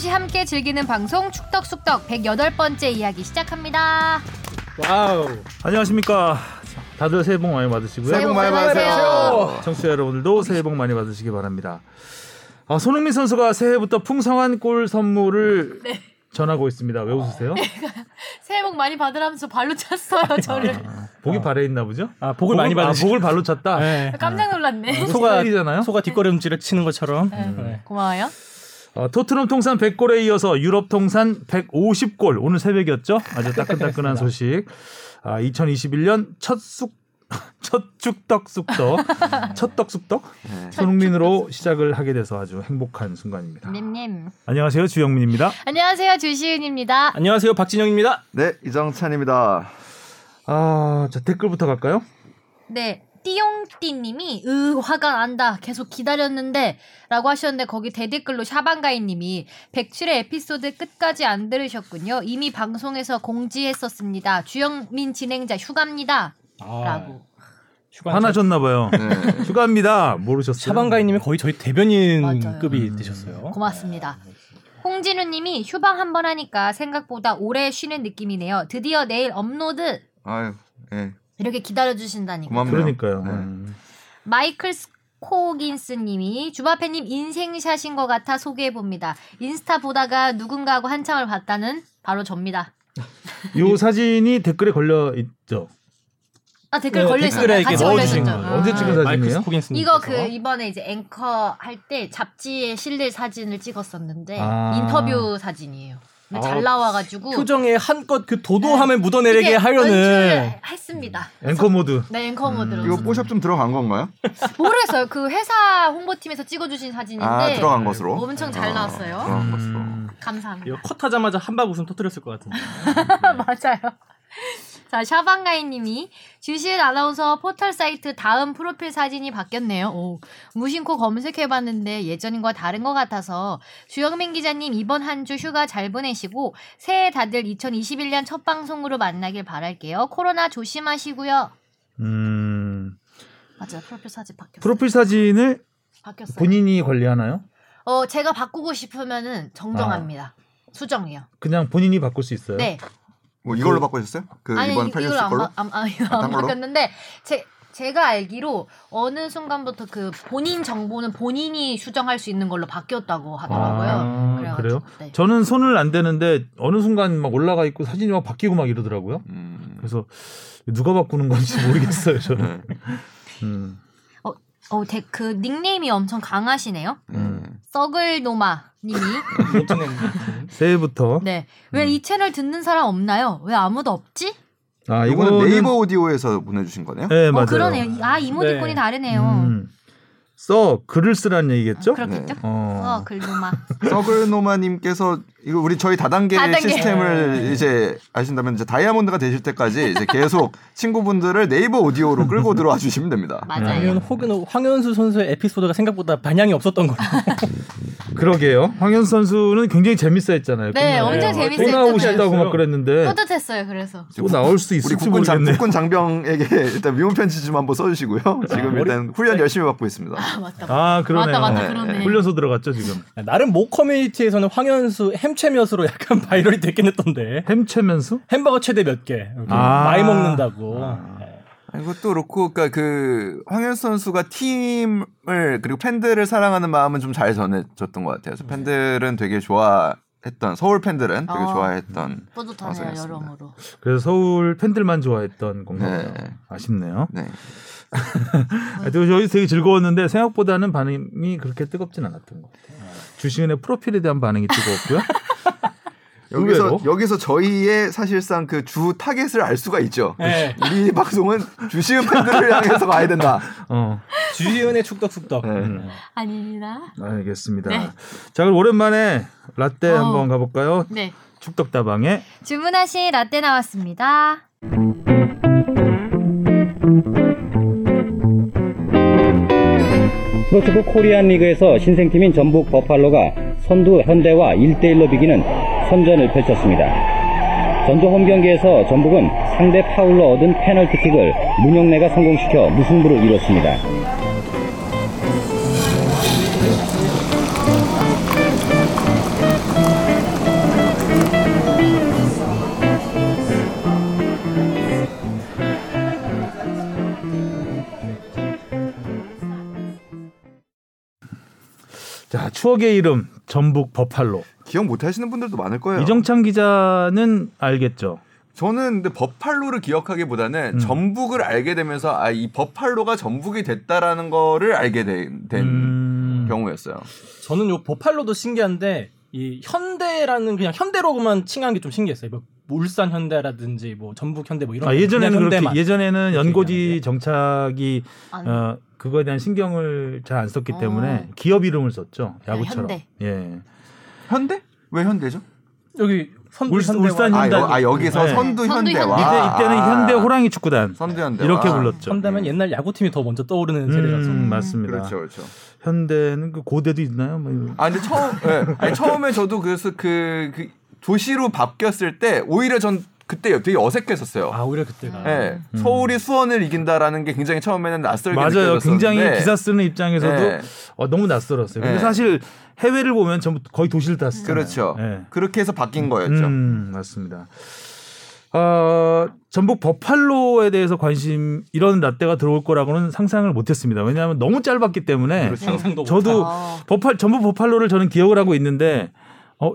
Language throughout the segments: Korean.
오롯이 함께 즐기는 방송 축덕숙덕 108번째 이야기 시작합니다. 와우. 안녕하십니까. 다들 새해 복 많이 받으시고요. 새해 복 많이 받으세요. 청취자 여러분들도 새해 복 많이 받으시기 바랍니다. 아, 손흥민 선수가 새해부터 풍성한 골 선물을 네. 전하고 있습니다. 왜 웃으세요? 새해 복 많이 받으라면서 발로 찼어요, 저를. 복이 발에 있나 보죠? 아 복을 많이 아, 받으시. 복을 발로 찼다. 네. 깜짝 놀랐네. 소- 소가. 소가 뒷걸음질을 치는 것처럼. 네. 네. 고마워요. 어, 토트넘 통산 100골에 이어서 유럽 통산 150골 오늘 새벽이었죠. 아주 따끈따끈한 소식. 아, 2021년 첫 쑥, 첫 축덕 쑥덕, 첫떡 쑥덕 손흥민으로 시작을 하게 돼서 아주 행복한 순간입니다. 님님. 안녕하세요 주영민입니다. 안녕하세요, 주시은입니다. 안녕하세요 박진영입니다. 네, 이정찬입니다. 아, 자 댓글부터 갈까요? 네. 띠용띠님이 으 화가 난다 계속 기다렸는데 라고 하셨는데 거기 대댓글로 샤방가이님이 107회 에피소드 끝까지 안 들으셨군요 이미 방송에서 공지했었습니다 주영민 진행자 휴가입니다 라고 휴가 화나셨나 봐요. 네. 휴가입니다. 모르셨어요? 샤방가이님이 거의 저희. 대변인급이 되셨어요. 고맙습니다 홍진우님이 휴방 한 번 하니까 생각보다 오래 쉬는 느낌이네요 드디어 내일 업로드 아유, 예. 이렇게 기다려주신다니까 고맙네요. 그러니까요. 네. 음. 마이클 스코긴스님이 주바페님 인생샷인 것 같아 소개해 봅니다. 인스타 보다가 누군가하고 한참을 봤다는 바로 접니다. 이 사진이 댓글에 걸려 있죠. 아 댓글 네, 걸려있어요. 댓글에 이렇게 같이 걸려 있었죠. 거예요. 언제 찍은 아. 사진? 사진이에요? 스코긴스님. 이거 그 이번에 이제 앵커 할 때 잡지에 실릴 사진을 찍었었는데 아. 인터뷰 사진이에요. 근데 잘 아, 나와가지고 표정에 한껏 그 도도함을 이게 묻어내게 하려는 했습니다. 앵커 모드. 네 앵커 모드로 이거 뽀샵 좀 들어간 건가요? 모르겠어요. 그 회사 홍보팀에서 찍어주신 사진인데 아, 들어간 것으로. 엄청 잘 아, 나왔어요. 들어간 것으로. 음. 감사합니다. 이거 컷하자마자 한박 웃음 터뜨렸을 것 같은데. 맞아요. 자, 샤방가이님이 주시은 아나운서 포털 사이트 다음 프로필 사진이 바뀌었네요. 오, 무심코 검색해봤는데 예전과 다른 것 같아서 주영민 기자님 이번 한 주 휴가 잘 보내시고 새해 다들 2021년 첫 방송으로 만나길 바랄게요. 코로나 조심하시고요. 음. 맞아요, 프로필 사진 바뀌었어요. 프로필 사진을 바뀌었어요. 본인이 관리하나요? 어, 제가 바꾸고 싶으면은 정정합니다. 수정이요. 그냥 본인이 바꿀 수 있어요? 네. 뭐 이걸로 바꾸셨어요? 그 아니 이번 이- 팔렸을 안, 걸로? 바, 안, 아, 이거 아, 안딴 걸로? 바뀌었는데 제 제가 알기로 어느 순간부터 그 본인 정보는 본인이 수정할 수 있는 걸로 바뀌었다고 하더라고요. 아, 그래요? 네. 저는 손을 안 대는데 어느 순간 막 올라가 있고 사진이 막 바뀌고 막 이러더라고요. 음. 그래서 누가 바꾸는 건지 모르겠어요, 저는. 네. 음. 어, 데, 그 닉네임이 엄청 강하시네요. 음. 썩을 노마 님이 새해부터 네. 왜 음. 이 채널 듣는 사람 없나요? 왜 아무도 없지? 아, 이거는 이거는 네이버 오디오에서 보내주신 거네요? 네, 맞아요. 어 그러네요. 아 이모티콘이 네. 다르네요. 음. 써 글을 쓰라는 얘기겠죠? 그렇겠죠? 네. 어. 어 글노마. 서글노마님께서 이거 우리 저희 다단계, 다단계. 시스템을 이제 아신다면 이제 다이아몬드가 되실 때까지 이제 계속 친구분들을 네이버 오디오로 끌고 들어와 주시면 됩니다. 맞아요. 혹은 황현수 선수의 에피소드가 생각보다 반향이 없었던 걸로. 그러게요. 황현 선수는 굉장히 재밌어했잖아요. 네. 엄청 또 재밌었죠. 나오고 싶다고 막 그랬는데 뿌듯했어요. 그래서. 또 나올 수 우리 있을지 국군, 장. 국군 장병에게 일단 미운 편지 좀 한번 써주시고요. 지금 일단 훈련 열심히 받고 있습니다. 아 맞다. 아, 그러네요. 맞다 맞다 네. 그러네. 훈련소 들어갔죠, 지금. 나름 모 커뮤니티에서는 황현수 햄최몇으로 약간 viral이 됐긴 했던데. 햄최몇? 햄버거 최대 몇 개. 이렇게 아. 많이 먹는다고. 아. 네. 이것도 그렇고, 그러니까 그 황현수 선수가 팀을 그리고 팬들을 사랑하는 마음은 좀 잘 전해줬던 것 같아요. 그래서 팬들은 되게 좋아했던 서울 팬들은 되게 어. 좋아했던 뿌듯하네요 방송이었습니다. 여러모로. 그래서 서울 팬들만 좋아했던 건가요? 네. 아쉽네요. 네. 저희 되게 즐거웠는데 생각보다는 반응이 그렇게 뜨겁진 않았던 것 같아요. 주시은의 프로필에 대한 반응이 뜨거웠고요. 여기서 의외로? 여기서 저희의 사실상 그 주 타겟을 알 수가 있죠. 네. 우리 방송은 주시은 팬들을 향해서 가야 된다. 어, 주시은의 축덕쑥덕. 네. 음, 아닙니다. 알겠습니다. 네. 자, 그럼 오랜만에 라떼 어. 한번 가볼까요? 네. 축덕다방에 주문하신 라떼 나왔습니다. 프로축구 코리안 리그에서 신생팀인 전북 버팔로가 선두 현대와 1대1로 비기는 선전을 펼쳤습니다. 전주 홈경기에서 전북은 상대 파울로 얻은 페널티킥을 문영래가 성공시켜 무승부를 이뤘습니다. 자 추억의 이름 전북 버팔로 기억 못 하시는 분들도 많을 거예요. 이정찬 기자는 알겠죠. 저는 근데 버팔로를 기억하기보다는 음. 전북을 알게 되면서 아 이 버팔로가 전북이 됐다라는 거를 알게 된, 된 음. 경우였어요. 저는 요 버팔로도 신기한데 이 현대라는 그냥 현대로만 칭한 게 좀 신기했어요. 뭐 울산 현대라든지 뭐 전북 현대 뭐 이런 아, 거 예전에는 그렇게. 예전에는 연고지. 정착이 안- 어, 그거에 대한 신경을 잘 안 썼기 어. 때문에 기업 이름을 썼죠 야구처럼. 현대. 예. 현대? 왜 현대죠? 여기 선두 울- 울산 아, 현대. 여, 아 여기서 네. 선두 현대와 현대. 이때 이때는 아, 현대 호랑이 축구단 선두 현대 이렇게 불렀죠. 현대면 옛날 야구팀이 더 먼저 떠오르는 세대라서 음, 맞습니다. 그렇죠, 그렇죠. 현대는 그 고대도 있나요? 뭐 이런. 아 근데 처음 예. 아니, 처음에 저도 그래서 그, 그 도시로 바뀌었을 때 오히려 전 그때 되게 어색했었어요. 아 오히려 그때가 예. 음. 서울이 수원을 이긴다라는 게 굉장히 처음에는 낯설게 맞아요. 느껴졌었는데 굉장히 기사 쓰는 입장에서도 예. 어, 너무 낯설었어요. 근데 네. 사실 해외를 보면 전부 거의 도시를 다 쓰잖아요. 그렇죠. 예. 그렇게 해서 바뀐 거였죠. 음, 맞습니다. 어, 전북 버팔로에 대해서 관심 이런 라떼가 들어올 거라고는 상상을 못했습니다. 왜냐하면 너무 짧았기 때문에 그렇죠. 상상도 저도. 아. 버팔 전북 버팔로를 저는 기억을 하고 있는데 어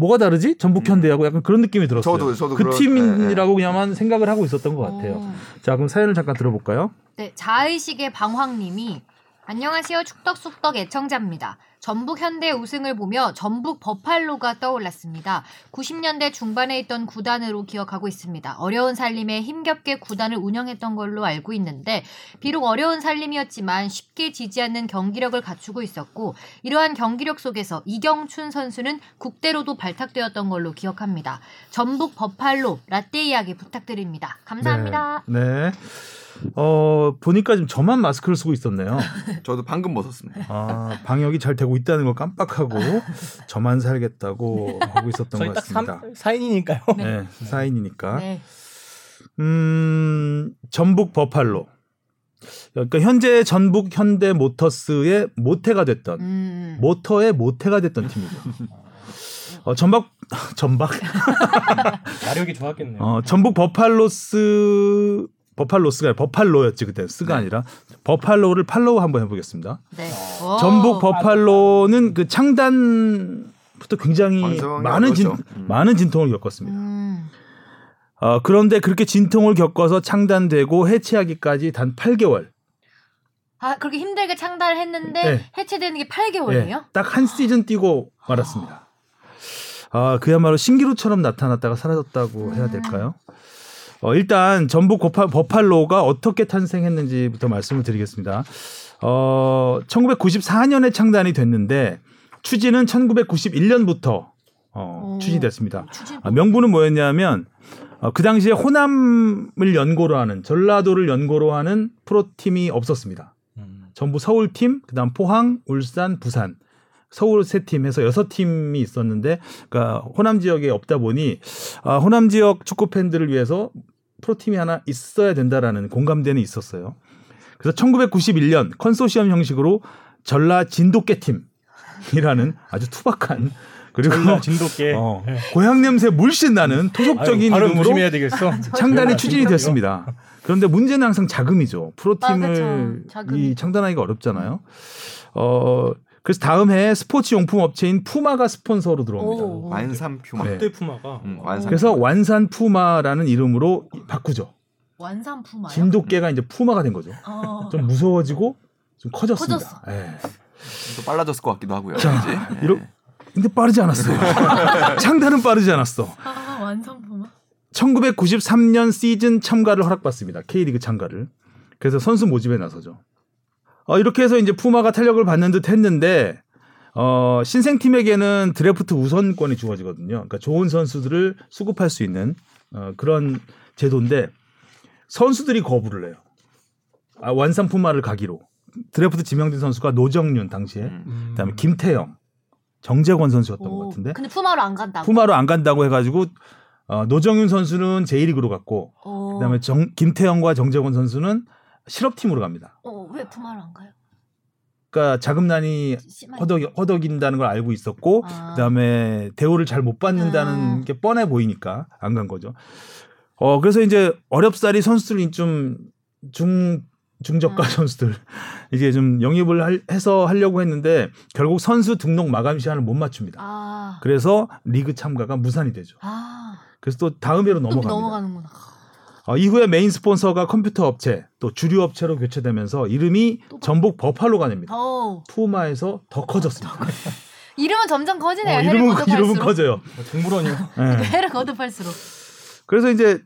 뭐가 다르지? 전북 현대하고 약간 그런 느낌이 들었어요. 저도- 저도 그 그런- 팀이라고 그냥만 생각을 하고 있었던 것 같아요. 오. 자, 그럼 사연을 잠깐 들어볼까요? 네, 자의식의 방황님이 안녕하세요 축덕숙덕 애청자입니다. 전북 현대 우승을 보며 전북 버팔로가 떠올랐습니다. 90년대 중반에 있던 구단으로 기억하고 있습니다. 어려운 살림에 힘겹게 구단을 운영했던 걸로 알고 있는데 비록 어려운 살림이었지만 쉽게 지지 않는 경기력을 갖추고 있었고 이러한 경기력 속에서 이경춘 선수는 국대로도 발탁되었던 걸로 기억합니다. 전북 버팔로 라떼 이야기 부탁드립니다. 감사합니다. 네. 네. 어, 보니까 지금 저만 마스크를 쓰고 있었네요. 저도 방금 벗었습니다. 아, 방역이 잘 되고 있다는 걸 깜빡하고 저만 살겠다고 하고 있었던 저희 것딱 같습니다. 3, 4인이니까요. 네, 사인이니까. 네. 음, 전북 버팔로. 그러니까 현재 전북 현대 모터스의 모태가 됐던 음. 모터의 모태가 됐던 팀이죠. 어, 전박 전박 나력이 좋았겠네요. 어, 전북 버팔로스 버팔로스가 아니라 버팔로였지 그때 스가 아니라 버팔로를 follow 한번 해보겠습니다. 네. 전북 버팔로는 그 창단부터 굉장히 많은 진. 음. 많은 진통을 겪었습니다. 음. 어, 그런데 그렇게 진통을 겪어서 창단되고 해체하기까지 단 8개월. 아 그렇게 힘들게 창단을 했는데 네. 해체되는 게 8개월이에요? 딱 한 시즌 뛰고 말았습니다. 아, 그야말로 신기루처럼 나타났다가 사라졌다고 해야 될까요? 어, 일단 전북 버팔, 버팔로가 어떻게 탄생했는지부터 말씀을 드리겠습니다. 어, 1994년에 창단이 됐는데 추진은 1991년부터 어, 오. 추진됐습니다. 추진. 아, 명분은 뭐였냐면 어, 그 당시에 호남을 연고로 하는 전라도를 연고로 하는 프로팀이 없었습니다. 음. 전부 서울팀, 그다음 포항, 울산, 부산. 서울 세 팀 해서 여섯 팀이 있었는데 그러니까 호남 지역에 없다 보니 아, 호남 지역 축구 팬들을 위해서 프로팀이 하나 있어야 된다라는 공감대는 있었어요. 그래서 1991년 컨소시엄 형식으로 전라 진돗개 팀이라는 아주 투박한 그리고 전라 진돗개. 어, 고향 냄새 물씬 나는 토속적인 발음 이름으로 조심해야 되겠어. 창단이 추진이 됐습니다. 그런데 문제는 항상 자금이죠. 아, 프로팀을. 자금이. 이 창단하기가 어렵잖아요. 어 그래서 다음 해에 스포츠 용품 업체인 푸마가 스폰서로 들어옵니다. 오. 완산 퓨마. 네. 그때 푸마가 음, 완산. 그래서 완산 푸마라는 이름으로 바꾸죠. 완산 푸마요? 진돗개가 이제 푸마가 된 거죠. 어. 좀 무서워지고 좀 커졌습니다. 커졌어. 예. 또 빨라졌을 것 같기도 하고요. 자, 왠지. 이러, 근데 빠르지 않았어요. 창단은 빠르지 않았어. 아, 완산 푸마. 1993년 시즌 참가를 허락받습니다. K리그 참가를. 그래서 선수 모집에 나서죠. 어, 이렇게 해서 이제 푸마가 탄력을 받는 듯 했는데, 어, 신생팀에게는 드래프트 우선권이 주어지거든요. 그러니까 좋은 선수들을 수급할 수 있는 어, 그런 제도인데, 선수들이 거부를 해요. 아, 완산 푸마를 가기로. 드래프트 지명된 선수가 노정윤 당시에, 음. 그다음에 김태영, 정재권 선수였던 것 오. 같은데, 근데 푸마로 안 간다고. 푸마로 안 간다고 해가지고 어, 노정윤 선수는 제1리그로 갔고 어. 그다음에 정, 김태형과 정재권 선수는 실업팀으로 갑니다. 어, 왜 푸마로 안 가요? 그러니까 자금난이 심한- 허덕, 허덕인다는 걸 알고 있었고 아. 그다음에 대우를 잘 못 받는다는 아. 게 뻔해 보이니까 안 간 거죠. 어 그래서 이제 어렵사리 선수들이 좀 중 중저가 음. 선수들 이제 좀 영입을 할- 해서 하려고 했는데 결국 선수 등록 마감 시한을 못 맞춥니다. 아. 그래서 리그 참가가 무산이 되죠. 아. 그래서 또 다음 해로 또 넘어갑니다. 어, 이후에 메인 스폰서가 컴퓨터 업체 또 주류 업체로 교체되면서 이름이 전북 버팔로가 됩니다. 어. 푸마에서 더 커졌습니다. 이름은 점점 커지네요. 어, 이름은. 이름은 커져요. 뭐 동물원이요. 예. 해를 거듭할수록. 그래서 이제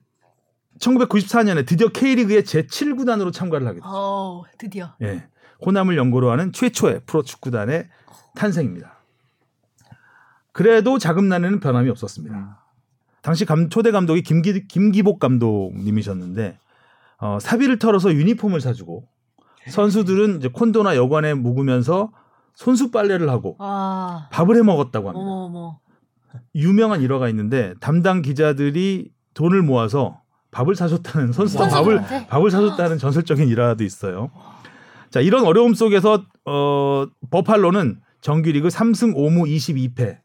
1994년에 드디어 K리그의 제7구단으로 참가를 하게 됩니다. 어, 드디어. 예. 호남을 연고로 하는 최초의 프로축구단의 탄생입니다. 그래도 자금난에는 변함이 없었습니다. 당시 감- 초대 감독이 김기, 김기복 감독님이셨는데 어, 사비를 털어서 유니폼을 사주고 선수들은 이제 콘도나 여관에 묵으면서 손수 빨래를 하고 아. 밥을 해 먹었다고 합니다. 어머 어머. 유명한 일화가 있는데 담당 기자들이 돈을 모아서 밥을 사줬다는 선수단 밥을 선수들한테? 밥을 사줬다는 전설적인 일화도 있어요. 자 이런 어려움 속에서 어, 버팔로는 정규리그 3승 5무 22패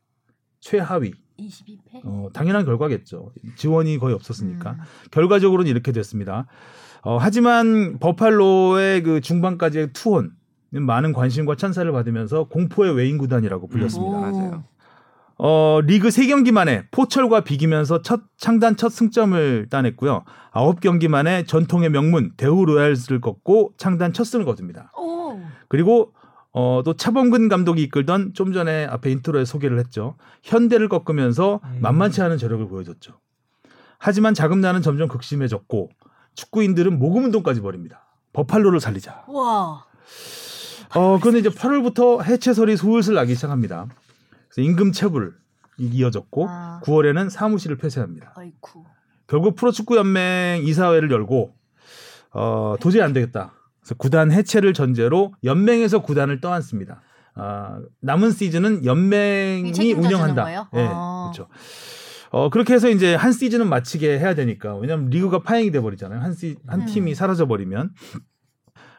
최하위 22패. 어, 당연한 결과겠죠. 지원이 거의 없었으니까 음. 결과적으로는 이렇게 됐습니다. 어, 하지만 버팔로의 그 중반까지의 투혼 많은 관심과 찬사를 받으면서 공포의 외인 구단이라고 불렸습니다. 오. 맞아요. 어, 리그 3경기 만에 포철과 비기면서 첫 창단 첫 승점을 따냈고요. 9경기 만에 전통의 명문 대우 로얄스를 꺾고 창단 첫 승을 거둡니다. 오. 그리고 어, 또 차범근 감독이 이끌던 좀 전에 앞에 인트로에 소개를 했죠. 현대를 꺾으면서 음. 만만치 않은 저력을 보여줬죠. 하지만 자금난은 점점 극심해졌고 축구인들은 모금 운동까지 벌입니다. 버팔로를 살리자. 와. 어, 그런데 이제 8월부터 해체설이 슬슬 나기 시작합니다. 그래서 임금 체불이 이어졌고 아. 9월에는 사무실을 폐쇄합니다. 아이쿠. 결국 프로축구연맹 이사회를 열고 어, 도저히 안 되겠다. 그래서 구단 해체를 전제로 연맹에서 구단을 떠안습니다. 아, 남은 시즌은 연맹이 운영한다. 예, 아. 그렇죠. 어, 그렇게 해서 이제 한 시즌은 마치게 해야 되니까. 왜냐하면 리그가 파행이 돼 버리잖아요. 한, 시, 한 음. 팀이 사라져 버리면.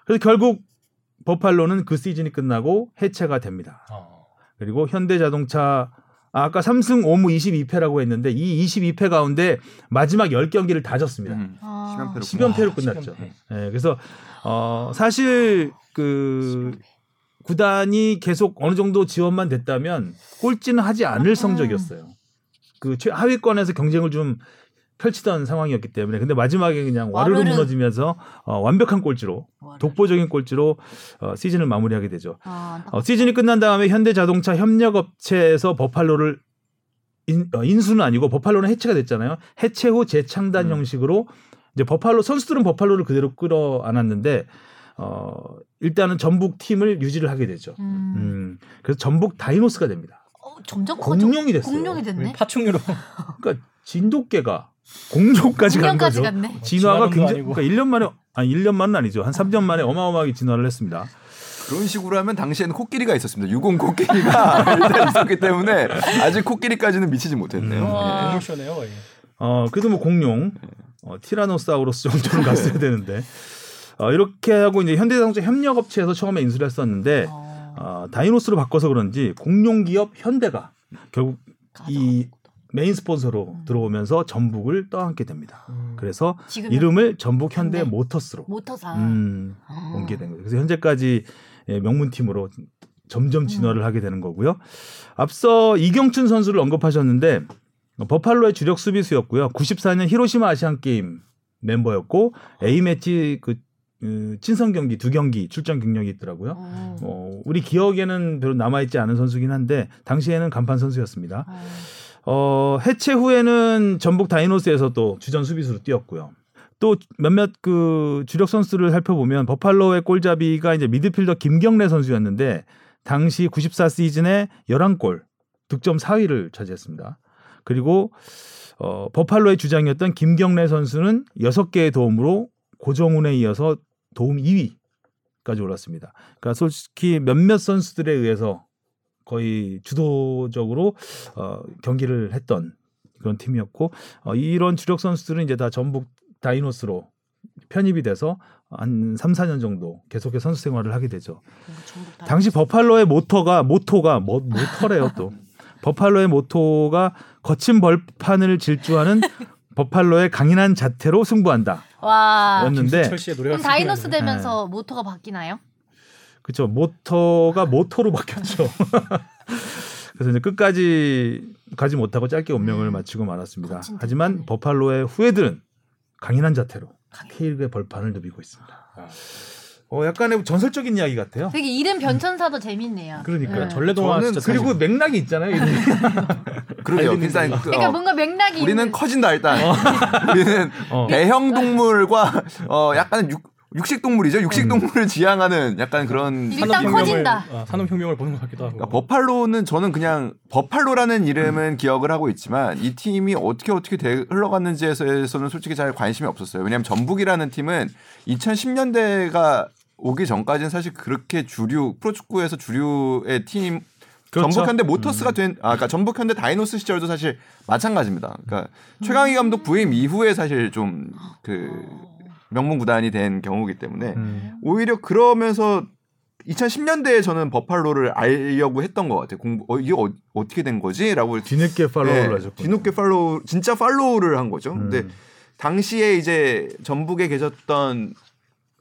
그래서 결국 버팔로는 그 시즌이 끝나고 해체가 됩니다. 어. 그리고 현대자동차 아, 아까 3승 5무 22패라고 했는데 이 22패 가운데 마지막 10경기를 다 졌습니다. 음. 아. 10연패로 10연패로 와, 끝났죠. 10연패. 예, 그래서 어, 사실 그 구단이 계속 어느 정도 지원만 됐다면 꼴찌는 하지 않을 음. 성적이었어요. 그 최 하위권에서 경쟁을 좀 펼치던 상황이었기 때문에 근데 마지막에 그냥 와르르 와르르. 무너지면서 어, 완벽한 꼴찌로 독보적인 꼴찌로 어, 시즌을 마무리하게 되죠. 아, 어, 시즌이 끝난 다음에 현대자동차 협력업체에서 버팔로를 인, 어, 인수는 아니고 버팔로는 해체가 됐잖아요. 해체 후 재창단 음. 형식으로 이제 버팔로 선수들은 버팔로를 그대로 끌어안았는데 어, 일단은 전북 팀을 유지를 하게 되죠. 음. 음, 그래서 전북 다이노스가 됩니다. 어, 점점 커져. 공룡이 됐어요. 공룡이 됐네. 파충류로 그러니까 진돗개가 공룡까지 간 거죠. 갔네. 진화가 굉장히. 그러니까 1년 만에 아니 1년 만은 아니죠. 한 3년 만에 어마어마하게 진화를 했습니다. 그런 식으로 하면 당시에는 코끼리가 있었습니다. 유공 코끼리가 일단 있었기 때문에 아직 코끼리까지는 미치지 못했네요. 음. 와, 예. 어, 그래도 뭐 공룡, 어, 티라노사우루스 정도는 갔어야 되는데, 어, 이렇게 하고 이제 현대자동차 협력업체에서 처음에 인수를 했었는데, 어, 어, 다이노스로 바꿔서 그런지 공룡 기업 현대가 결국 이 메인 스폰서로 음. 들어오면서 전북을 떠안게 됩니다. 음. 그래서 이름을 전북 현대. 모터스로 모터사. 음, 아. 옮게 된 거예요. 그래서 현재까지 예, 명문팀으로 점점 진화를 하게 되는 거고요. 앞서 이경춘 선수를 언급하셨는데 어, 버팔로의 주력 수비수였고요. 94년 히로시마 아시안 게임 멤버였고 A 매치 그 음, 친선 경기 두 경기 출전 경력이 있더라고요. 어. 어, 우리 기억에는 별로 남아 있지 않은 선수긴 한데 당시에는 간판 선수였습니다. 어. 어, 해체 후에는 전북 다이노스에서 또 주전 수비수로 뛰었고요. 또 몇몇 그 주력 선수를 살펴보면 버팔로의 골잡이가 이제 미드필더 김경래 선수였는데 당시 94 시즌에 11골 득점 4위를 차지했습니다. 그리고 어, 버팔로의 주장이었던 김경래 선수는 6개의 도움으로 고정훈에 이어서 도움 2위까지 올랐습니다. 그러니까 솔직히 몇몇 선수들에 의해서 거의 주도적으로 어, 경기를 했던 그런 팀이었고 어, 이런 주력 선수들은 이제 다 전북 다이노스로 편입이 돼서 한 3, 4년 정도 계속해서 선수 생활을 하게 되죠. 다 당시 버팔로의 모토가 모토가 뭐, 모터래요 또. 버팔로의 모토가 거친 벌판을 질주하는 버팔로의 강인한 자태로 승부한다. 와. 였는데 그럼 다이노스. 되면서 모토가 바뀌나요? 그쵸 모터가 모터로 바뀌었죠. 그래서 이제 끝까지 가지 못하고 짧게 운명을 음. 마치고 말았습니다. 하지만 대표네. 버팔로의 후예들은 강인한 자태로 K리그의 벌판을 누비고 있습니다. 아. 어 약간의 전설적인 이야기 같아요. 되게 이름 변천사도 재밌네요. 그러니까요. 네. 전래동화 저는 진짜 그리고 맥락이 있잖아요. 그러게요. 일단 그, 그러니까 어, 뭔가 맥락이 우리는 있는- 커진다 일단. 우리는 어. 대형 동물과 어 약간 육, 육식 동물이죠. 육식 음. 동물을 지향하는 약간 그런 일단 산업혁명을- 커진다. 아, 산업혁명을 보는 것 같기도 하고. 그러니까 버팔로는 저는 그냥 버팔로라는 이름은 기억을 하고 있지만 이 팀이 어떻게 어떻게 돼- 흘러갔는지에서는 솔직히 잘 관심이 없었어요. 왜냐하면 전북이라는 팀은 2010년대가 오기 전까지는 사실 그렇게 주류 프로축구에서 주류의 팀 그렇죠. 전북 현대 모터스가 된, 아, 그러니까 전북 현대 다이노스 시절도 사실 마찬가지입니다. 그러니까 최강희 감독 부임 이후에 사실 좀 그 명문 구단이 된 경우기 때문에 음. 오히려 그러면서 2010년대에 저는 버팔로를 알려고 했던 것 같아요. 공부 어, 이게 어, 떻게 된 거지?라고 뒤늦게 팔로우를 네, 하셨고. 뒤늦게 팔로우 진짜 팔로우를 한 거죠. 음. 근데 당시에 이제 전북에 계셨던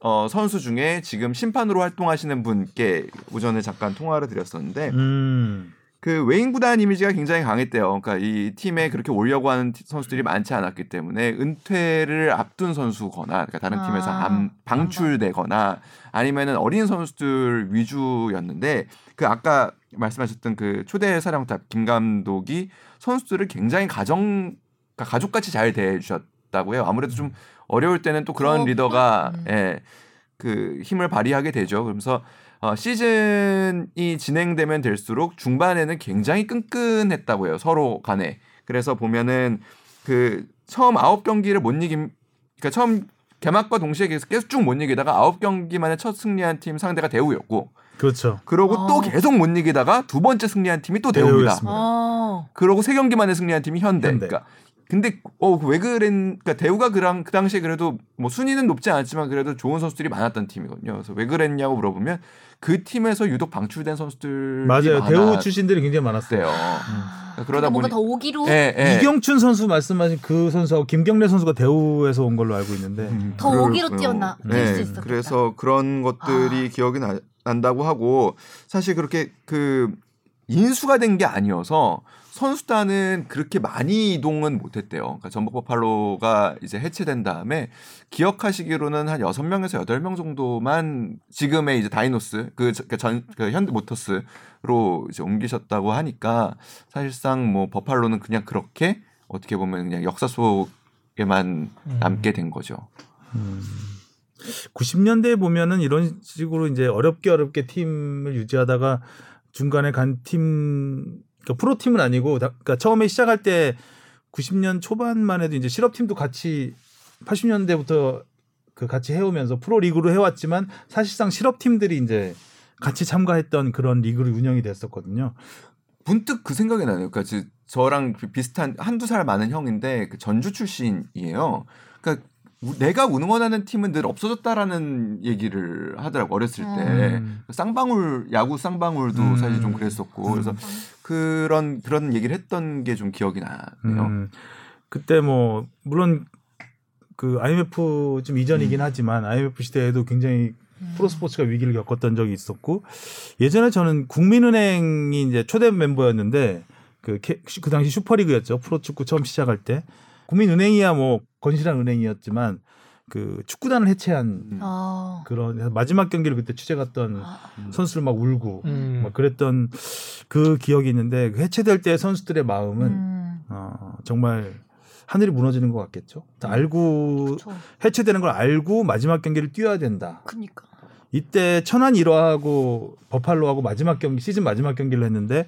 어, 선수 중에 지금 심판으로 활동하시는 분께 오전에 잠깐 통화를 드렸었는데 음. 그 웨인 구단 이미지가 굉장히 강했대요. 그러니까 이 팀에 그렇게 오려고 하는 티- 선수들이 많지 않았기 때문에 은퇴를 앞둔 선수거나 그러니까 다른 아, 팀에서 안, 방출되거나 아니면은 어린 선수들 위주였는데 그 아까 말씀하셨던 그 초대 사령탑 김 감독이 선수들을 굉장히 가정 그러니까 가족같이 잘 대해 주셨다고요. 아무래도 좀 어려울 때는 또 그런 어, 리더가 음. 예, 그 힘을 발휘하게 되죠. 그러면서 어, 시즌이 진행되면 될수록 중반에는 굉장히 끈끈했다고 해요. 서로 간에. 그래서 보면은 그 처음 아홉 경기를 못 이긴 그러니까 처음 개막과 동시에 계속 계속 쭉 못 이기다가 아홉 경기 만에 첫 승리한 팀 상대가 대우였고 그렇죠. 그러고 어. 또 계속 못 이기다가 두 번째 승리한 팀이 또 대우입니다. 어. 그러고 세 경기 만에 승리한 팀이 현대. 현대. 그러니까 근데 어왜 그랬 그러니까 대우가 그랑 그 당시에 그래도 뭐 순위는 높지 않았지만 그래도 좋은 선수들이 많았던 팀이거든요. 그래서 왜 그랬냐고 물어보면 그 팀에서 유독 방출된 선수들이 맞아요. 대우 많았대요. 출신들이 굉장히 많았어요. 아, 그러다 그러니까 뭔가 보니- 더 오기로 예, 예. 이경춘 선수 말씀하신 그 선수하고 김경래 선수가 대우에서 온 걸로 알고 있는데 음, 더 그럴- 오기로 뛸수 있었겠다. 그래서 그런 것들이 아. 기억이 나, 난다고 하고 사실 그렇게 그 인수가 된 게 아니어서 선수단은 그렇게 많이 이동은 못했대요. 그러니까 전북 버팔로가 이제 해체된 다음에 기억하시기로는 한 여섯 명에서 여덟 명 정도만 지금의 이제 다이노스 그 전 그 현대 모터스로 이제 옮기셨다고 하니까 사실상 뭐 버팔로는 그냥 그렇게 어떻게 보면 그냥 역사 속에만 음. 남게 된 거죠. 90년대에 보면은 이런 식으로 이제 어렵게 어렵게 팀을 유지하다가 중간에 간 팀, 그러니까 프로 팀은 아니고, 다- 그러니까 처음에 시작할 때 90년 초반만 해도 이제 실업 팀도 같이 80년대부터 그 같이 해오면서 프로 리그로 해왔지만 사실상 실업 팀들이 이제 같이 참가했던 그런 리그로 운영이 됐었거든요. 문득 그 생각이 나네요. 그러니까 지- 저랑 비- 비슷한 한두 살 많은 형인데 그 전주 출신이에요. 그러니까 우- 내가 응원하는 팀은 늘 없어졌다라는 얘기를 하더라고 어렸을 때 음. 쌍방울 야구 쌍방울도 음. 사실 좀 그랬었고 그래서 그런 그런 얘기를 했던 게 좀 기억이 나네요. 음, 그때 뭐 물론 그 IMF 좀 이전이긴 하지만 IMF 시대에도 굉장히 프로스포츠가 위기를 겪었던 적이 있었고 예전에 저는 국민은행이 이제 초대 멤버였는데 그, 케- 그 당시 슈퍼리그였죠. 프로축구 처음 시작할 때. 국민은행이야 뭐 건실한 은행이었지만 그 축구단을 해체한 음. 어. 그런 마지막 경기를 그때 취재 갔던 아, 선수들 막 울고 음. 막 그랬던 그 기억이 있는데 그 해체될 때 선수들의 마음은 음. 어, 정말 하늘이 무너지는 것 같겠죠. 알고 그쵸. 해체되는 걸 알고 마지막 경기를 뛰어야 된다. 그니까. 이때 천안 1화하고 버팔로하고 마지막 경기 시즌 마지막 경기를 했는데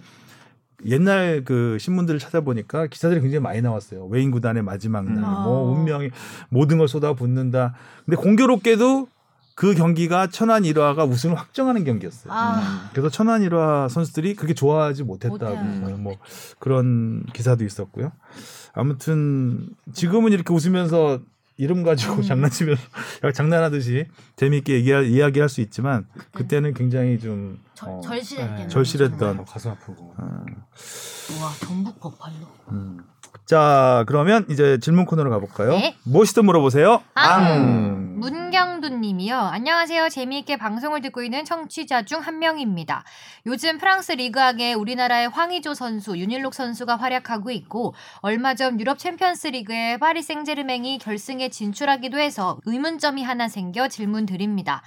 옛날 그 신문들을 찾아보니까 기사들이 굉장히 많이 나왔어요. 웨인 구단의 마지막 날, 음. 뭐 아. 운명이 모든 걸 쏟아붓는다. 근데 공교롭게도 그 경기가 천안 1화가 우승을 확정하는 경기였어요. 아. 그래서 천안 1화 선수들이 그렇게 좋아하지 못했다고 못해요. 뭐 그런 기사도 있었고요. 아무튼 지금은 이렇게 웃으면서 이름 가지고 음. 장난치면서 약간 장난하듯이 재미있게 얘기할, 이야기할 수 있지만 그때는 굉장히 좀 절, 어, 절실했겠네. 절실했던 가슴 아프고. 어, 와 전북 버팔로. 음. 자, 그러면 이제 질문 코너로 가볼까요? 네. 무엇이든 물어보세요. 앙! 문경두 님이요. 안녕하세요. 재미있게 방송을 듣고 있는 청취자 중 한 명입니다. 요즘 프랑스 리그하게 우리나라의 황의조 선수, 윤일록 선수가 활약하고 있고 얼마 전 유럽 챔피언스 리그에 파리 생제르맹이 결승에 진출하기도 해서 의문점이 하나 생겨 질문 드립니다.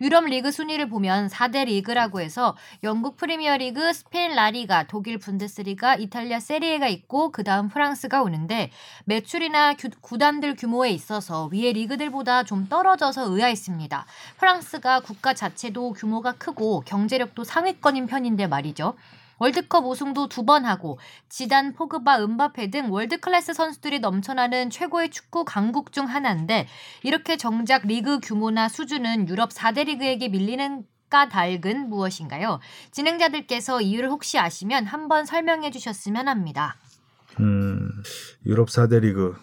유럽 리그 순위를 보면 4대 리그라고 해서 영국 프리미어리그, 스페인 라리가, 독일 분데스리가, 이탈리아 세리에가 있고 그 다음 프랑스가 오는데 매출이나 규- 구단들 규모에 있어서 위에 리그들보다 좀 떨어져서 의아했습니다. 프랑스가 국가 자체도 규모가 크고 경제력도 상위권인 편인데 말이죠. 월드컵 우승도 두 번 하고 지단, 포그바, 음바페 등 월드 클래스 선수들이 넘쳐나는 최고의 축구 강국 중 하나인데 이렇게 정작 리그 규모나 수준은 유럽 4대 리그에게 밀리는 까닭은 무엇인가요? 진행자들께서 이유를 혹시 아시면 한번 설명해 주셨으면 합니다. 음, 유럽 4대 리그.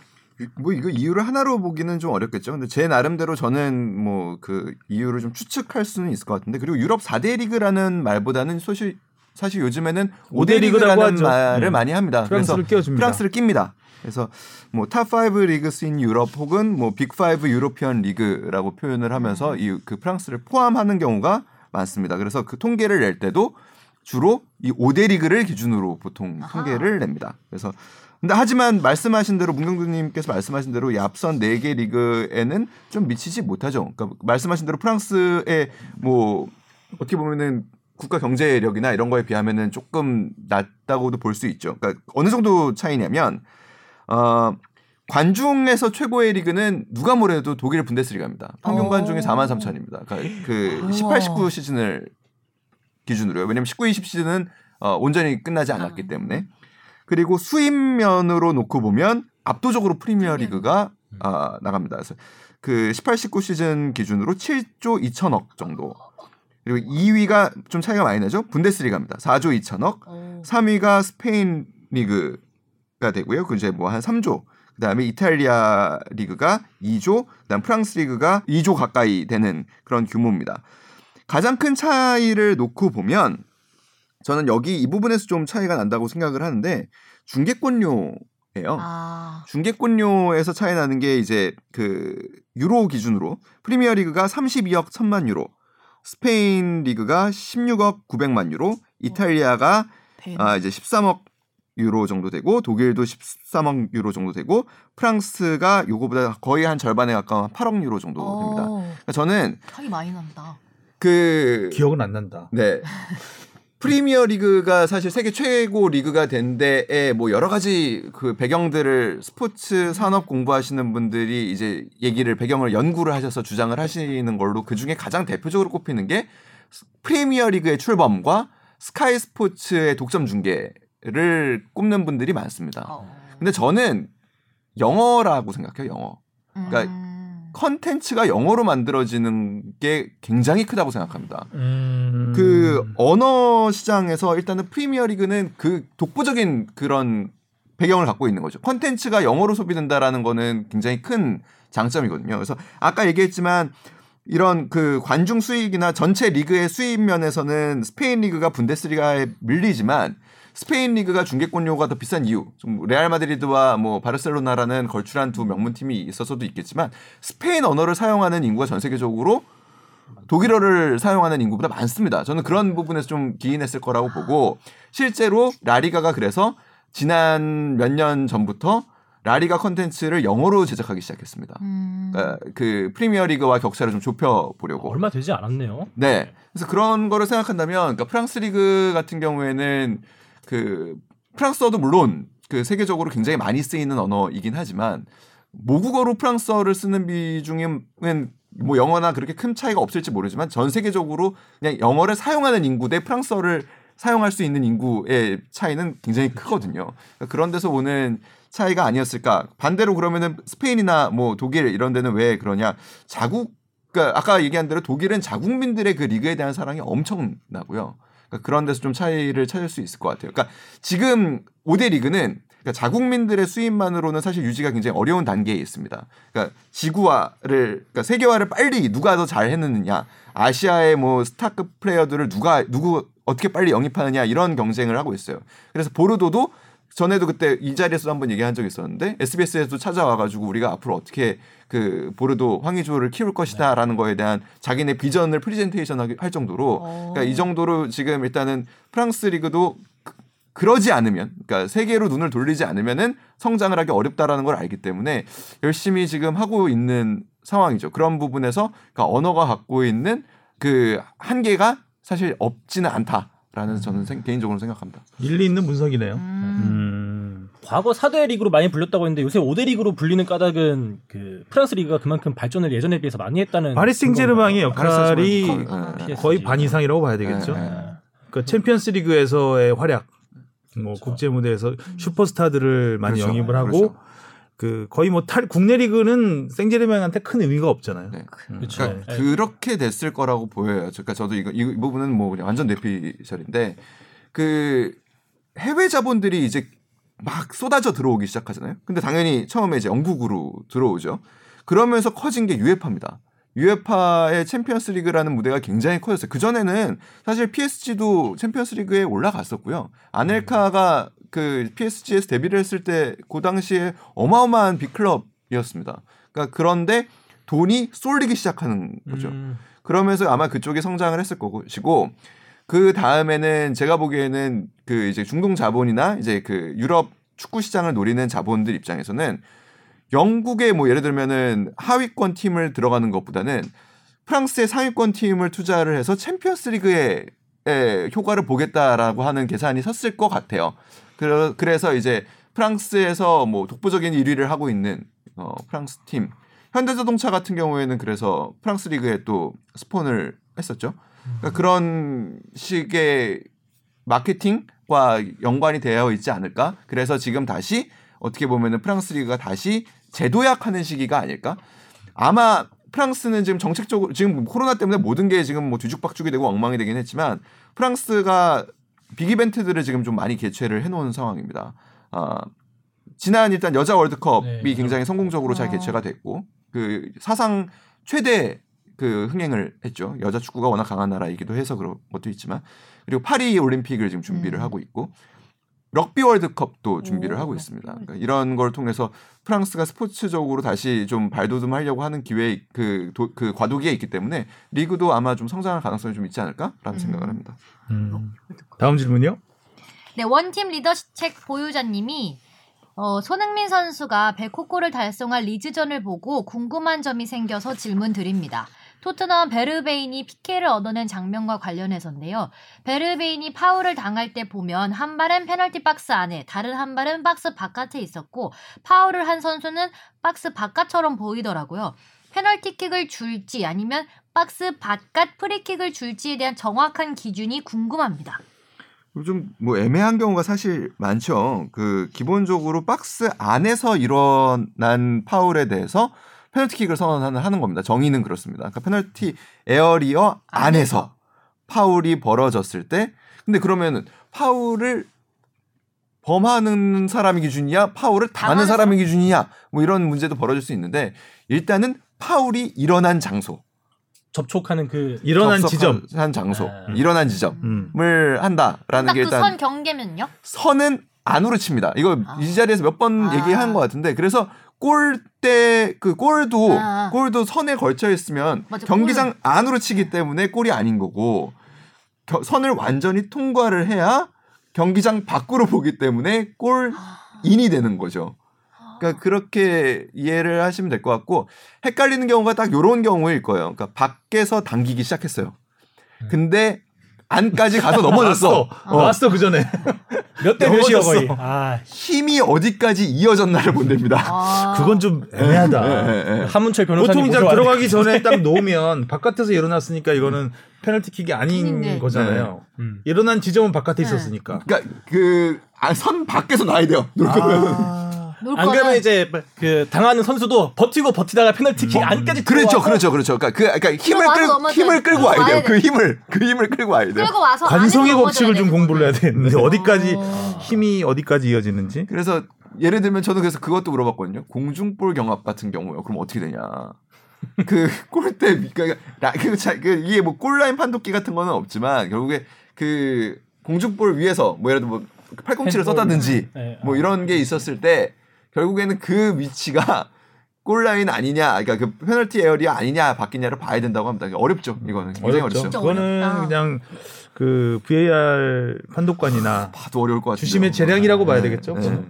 뭐 이거 이유를 하나로 보기는 좀 어렵겠죠. 근데 제 나름대로 저는 뭐 그 이유를 좀 추측할 수는 있을 것 같은데 그리고 유럽 4대 리그라는 말보다는 사실 사실 요즘에는 5대 리그라고 리그라는 하죠. 말을 음. 많이 합니다. 프랑스를 그래서 끼워줍니다. 프랑스를 낍니다. 그래서 뭐 top 5 leagues in Europe 혹은 뭐 big 5 European league라고 표현을 하면서 이 그 프랑스를 포함하는 경우가 많습니다. 그래서 그 통계를 낼 때도 주로 이 5대 리그를 기준으로 보통 아하. 통계를 냅니다. 그래서 근데 하지만 말씀하신 대로 문경두님께서 말씀하신 대로 이 앞선 4개 리그에는 좀 미치지 못하죠. 그러니까 말씀하신 대로 프랑스의 뭐 어떻게 보면은 국가 경제력이나 이런 거에 비하면은 조금 낮다고도 볼 수 있죠. 그러니까 어느 정도 차이냐면 어 관중에서 최고의 리그는 누가 뭐래도 독일 분데스리가입니다. 평균 오. 관중이 4만 3천입니다. 그러니까 그 18, 19 시즌을 기준으로요. 왜냐면 19, 20 시즌은 어, 온전히 끝나지 않았기 아. 때문에. 그리고 수입면으로 놓고 보면 압도적으로 프리미어 리그가 아, 나갑니다. 그래서 그 18, 19 시즌 기준으로 7조 2천억 정도. 그리고 2위가 좀 차이가 많이 나죠. 분데스리가입니다. 4조 2천억. 3위가 스페인 리그가 되고요. 그 이제 뭐 한 3조. 그다음에 이탈리아 리그가 2조, 그다음 프랑스 리그가 2조 가까이 되는 그런 규모입니다. 가장 큰 차이를 놓고 보면 저는 여기 이 부분에서 좀 차이가 난다고 생각을 하는데 중계권료예요. 아, 중계권료에서 차이 나는 게 이제 그 유로 기준으로 프리미어 리그가 32억 1천만 유로, 스페인 리그가 16억 900만 유로, 이탈리아가 배. 아 이제 13억 유로 정도 되고 독일도 13억 유로 정도 되고 프랑스가 요거보다 거의 한 절반에 가까운 8억 유로 정도 됩니다. 어, 그러니까 저는 차이 많이 난다. 그 기억은 안 난다. 네. 프리미어 리그가 사실 세계 최고 리그가 된 데에 뭐 여러 가지 그 배경들을 스포츠 산업 공부하시는 분들이 이제 얘기를 배경을 연구를 하셔서 주장을 하시는 걸로 그 중에 가장 대표적으로 꼽히는 게 프리미어 리그의 출범과 스카이 스포츠의 독점 중계를 꼽는 분들이 많습니다. 어. 근데 저는 영어라고 생각해요, 영어. 그러니까 음. 컨텐츠가 영어로 만들어지는 게 굉장히 크다고 생각합니다. 음. 그 언어 시장에서 일단은 프리미어 리그는 그 독보적인 그런 배경을 갖고 있는 거죠. 컨텐츠가 영어로 소비된다라는 거는 굉장히 큰 장점이거든요. 그래서 아까 얘기했지만 이런 그 관중 수익이나 전체 리그의 수입 면에서는 스페인 리그가 분데스리가에 밀리지만 스페인 리그가 중계권료가 더 비싼 이유, 좀 레알 마드리드와 뭐 바르셀로나라는 걸출한 두 명문 팀이 있어서도 있겠지만 스페인 언어를 사용하는 인구가 전 세계적으로 독일어를 사용하는 인구보다 많습니다. 저는 그런 부분에서 좀 기인했을 거라고 보고 실제로 라리가가 그래서 지난 몇 년 전부터 라리가 컨텐츠를 영어로 제작하기 시작했습니다. 음. 그러니까 그 프리미어 리그와 격차를 좀 좁혀 보려고. 얼마 되지 않았네요. 네. 그래서 그런 거를 생각한다면 그러니까 프랑스 리그 같은 경우에는 그 프랑스어도 물론 그 세계적으로 굉장히 많이 쓰이는 언어이긴 하지만 모국어로 프랑스어를 쓰는 비중은 뭐 영어나 그렇게 큰 차이가 없을지 모르지만 전 세계적으로 그냥 영어를 사용하는 인구 대 프랑스어를 사용할 수 있는 인구의 차이는 굉장히 크거든요. 그러니까 그런 데서 오는 차이가 아니었을까. 반대로 그러면은 스페인이나 뭐 독일 이런 데는 왜 그러냐. 자국 그러니까 아까 얘기한 대로 독일은 자국민들의 그 리그에 대한 사랑이 엄청나고요. 그러니까 그런 데서 좀 차이를 찾을 수 있을 것 같아요. 그러니까 지금 5대 리그는 그러니까 자국민들의 수입만으로는 사실 유지가 굉장히 어려운 단계에 있습니다. 그러니까 지구화를 그러니까 세계화를 빨리 누가 더 잘 해내느냐, 아시아의 뭐 스타급 플레이어들을 누가 누구 어떻게 빨리 영입하느냐 이런 경쟁을 하고 있어요. 그래서 보르도도 전에도 그때 이 자리에서도 한번 얘기한 적이 있었는데 SBS에도 찾아와가지고 우리가 앞으로 어떻게 그 보르도 황의조를 키울 것이다라는 거에 대한 자기네 비전을 프리젠테이션 하기- 할 정도로 어. 그러니까 이 정도로 지금 일단은 프랑스 리그도 그- 그러지 않으면 그러니까 세계로 눈을 돌리지 않으면은 성장을 하기 어렵다라는 걸 알기 때문에 열심히 지금 하고 있는 상황이죠. 그런 부분에서 그러니까 언어가 갖고 있는 그 한계가 사실 없지는 않다 라는 저는 생- 개인적으로 생각합니다. 일리 있는 분석이네요. 음. 음. 과거 4대 리그로 많이 불렸다고 했는데 요새 5대 리그로 불리는 까닭은 그 프랑스 리그가 그만큼 발전을 예전에 비해서 많이 했다는 파리 생제르맹의 역할이 파리 생제르맹 거- 예. 거의 반 이상이라고 봐야 되겠죠. 예, 예. 그 챔피언스 리그에서의 활약, 뭐 국제 무대에서 슈퍼스타들을 많이 그렇죠. 영입을 하고 그렇죠. 그 거의 뭐 탈, 국내 리그는 생제르맹한테 큰 의미가 없잖아요. 네. 음. 그렇죠. 그러니까 네. 그렇게 됐을 거라고 보여요. 그러니까 저도 이거 이 부분은 뭐 그냥 완전 뇌피셜인데 그 해외 자본들이 이제 막 쏟아져 들어오기 시작하잖아요. 근데 당연히 처음에 이제 영국으로 들어오죠. 그러면서 커진 게 UEFA입니다. UEFA의 챔피언스 리그라는 무대가 굉장히 커졌어요. 그 전에는 사실 PSG도 챔피언스 리그에 올라갔었고요. 아넬카가 그 PSG에서 데뷔를 했을 때 그 당시에 어마어마한 big club이었습니다. 그러니까 그런데 돈이 쏠리기 시작하는 거죠. 음. 그러면서 아마 그쪽이 성장을 했을 것이고 그 다음에는 제가 보기에는 그 이제 중동 자본이나 이제 그 유럽 축구 시장을 노리는 자본들 입장에서는 영국의 뭐 예를 들면은 하위권 팀을 들어가는 것보다는 프랑스의 상위권 팀을 투자를 해서 챔피언스 리그에 에, 효과를 보겠다라고 하는 계산이 섰을 것 같아요. 그래- 그래서 이제 프랑스에서 뭐 독보적인 1위를 하고 있는 어, 프랑스 팀 현대자동차 같은 경우에는 그래서 프랑스 리그에 또 스폰을 했었죠. 그러니까 그런 식의 마케팅과 연관이 되어 있지 않을까? 그래서 지금 다시 어떻게 보면은 프랑스 리그가 다시 재도약하는 시기가 아닐까? 아마 프랑스는 지금 정책적으로 지금 코로나 때문에 모든 게 지금 뭐 뒤죽박죽이 되고 엉망이 되긴 했지만 프랑스가 빅 이벤트들을 지금 좀 많이 개최를 해놓은 상황입니다. 아, 지난 일단 여자 월드컵이 네. 굉장히 성공적으로 잘 어. 개최가 됐고 그 사상 최대 그 흥행을 했죠. 여자 축구가 워낙 강한 나라이기도 해서 그런 것도 있지만 그리고 파리 올림픽을 지금 준비를 음. 하고 있고 럭비 월드컵도 준비를 오, 하고 있습니다. 그러니까 이런 걸 통해서 프랑스가 스포츠적으로 다시 좀 발돋움하려고 하는 기회 그, 도- 그 과도기에 있기 때문에 리그도 아마 좀 성장할 가능성이 좀 있지 않을까라는 음. 생각을 합니다. 음. 다음 질문이요. 네, 원팀 리더십 보유자님이 어, 손흥민 선수가 100호 골을 달성할 리즈전을 보고 궁금한 점이 생겨서 질문 드립니다. 토트넘 베르베인이 PK를 얻어낸 장면과 관련해서인데요. 베르베인이 파울을 당할 때 보면 한 발은 페널티 박스 안에, 다른 한 발은 박스 바깥에 있었고 파울을 한 선수는 박스 바깥처럼 보이더라고요. 페널티킥을 줄지 아니면 박스 바깥 프리킥을 줄지에 대한 정확한 기준이 궁금합니다. 좀 뭐 애매한 경우가 사실 많죠. 그 기본적으로 박스 안에서 일어난 파울에 대해서 페널티킥을 선언하는 하는 겁니다. 정의는 그렇습니다. 그러니까 페널티 에어리어 안에서 파울이 벌어졌을 때 근데 그러면은 파울을 범하는 사람이 기준이냐, 파울을 당하는 사람이 기준이냐, 뭐 이런 문제도 벌어질 수 있는데 일단은 파울이 일어난 장소, 접촉하는 그 일어난 지점. 한 장소, 아. 일어난 지점을 음. 한다라는 게딱그 일단 선 경계면요? 선은 안으로 칩니다. 이거 아. 이 자리에서 몇번 아. 얘기한 것 같은데 그래서 골대 그 골도 아. 골도 선에 걸쳐 있으면 맞아, 경기장 안으로 치기 때문에 골이 아닌 거고 겨- 선을 완전히 통과를 해야 경기장 밖으로 보기 때문에 골인이 되는 거죠. 그러니까 그렇게 이해를 하시면 될 것 같고 헷갈리는 경우가 딱 요런 경우일 거예요. 그러니까 밖에서 당기기 시작했어요. 근데 안까지 가서 넘어졌어. 왔어. 왔어 그 전에. 몇 대 몇이야. 거의. 아, 힘이 어디까지 이어졌나를 본답니다. 아. 그건 좀 애매하다. 예, 예. 하문철 변호사님 보통 이제 들어가기 전에 딱 놓으면 바깥에서 일어났으니까 이거는 페널티킥이 아닌 아닌데. 거잖아요. 음. 일어난 지점은 바깥에 네. 있었으니까. 그러니까 그 선 밖에서 놔야 돼요. 놀 거면. 아. 놀안 그러면 이제 그 당하는 선수도 버티고 버티다가 페널티킥 안까지 그렇죠, 그렇죠, 그렇죠. 그러니까 그 그러니까 힘을 끌 힘을 끌고 와야 돼요. 그 힘을 그 힘을 끌고 와야 돼요. 끌고 와서 관성의 법칙을 좀 공부를 해야. 되는데 어디까지 어. 힘이 어디까지 이어지는지. 그래서 예를 들면 저는 그래서 그것도 물어봤거든요. 공중볼 경합 같은 경우요. 그럼 어떻게 되냐? 그 골대 그러니까 라- 그 자- 그 이게 뭐 골라인 판독기 같은 거는 없지만 결국에 그 공중볼 위에서 뭐 예를 들어 뭐 팔꿈치를 핸드볼. 썼다든지 네. 뭐 이런 게 있었을 때 결국에는 그 위치가 골라인 아니냐, 그러니까 그 페널티 에어리아 아니냐 바뀌냐를 봐야 된다고 합니다. 어렵죠. 이거는 굉장히 어렵죠. 어렵죠. 그거는 어렵다. 그냥 그 VAR 판독관이나 봐도 어려울 것 같아요. 주심의 재량이라고 봐야 되겠죠. 네.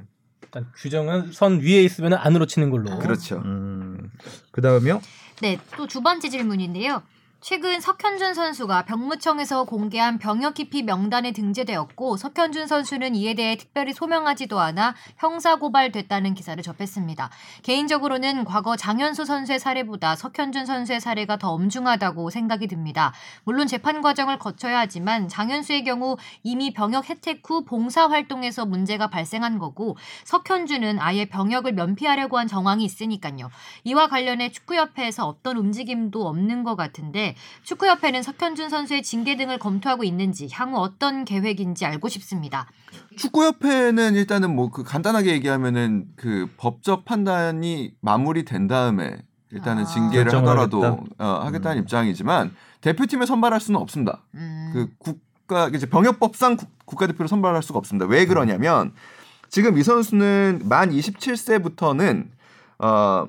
일단 규정은 선 위에 있으면 안으로 치는 걸로. 그렇죠. 음, 그 다음이요. 네, 또 두 번째 질문인데요. 최근 석현준 선수가 병무청에서 공개한 병역 기피 명단에 등재되었고 석현준 선수는 이에 대해 특별히 소명하지도 않아 형사 고발됐다는 기사를 접했습니다. 개인적으로는 과거 장현수 선수의 사례보다 석현준 선수의 사례가 더 엄중하다고 생각이 듭니다. 물론 재판 과정을 거쳐야 하지만 장현수의 경우 이미 병역 혜택 후 봉사 활동에서 문제가 발생한 거고 석현준은 아예 병역을 면피하려고 한 정황이 있으니까요. 이와 관련해 축구협회에서 어떤 움직임도 없는 것 같은데 축구협회는 석현준 선수의 징계 등을 검토하고 있는지 향후 어떤 계획인지 알고 싶습니다. 축구협회는 일단은 뭐 그 간단하게 얘기하면은 그 법적 판단이 마무리된 다음에 일단은 아. 징계를 하더라도 하겠다? 어, 하겠다는 음. 입장이지만 대표팀에 선발할 수는 없습니다. 음, 그 국가 이제 병역법상 국, 국가대표로 선발할 수가 없습니다. 왜 그러냐면 지금 이 선수는 만 27세부터는 어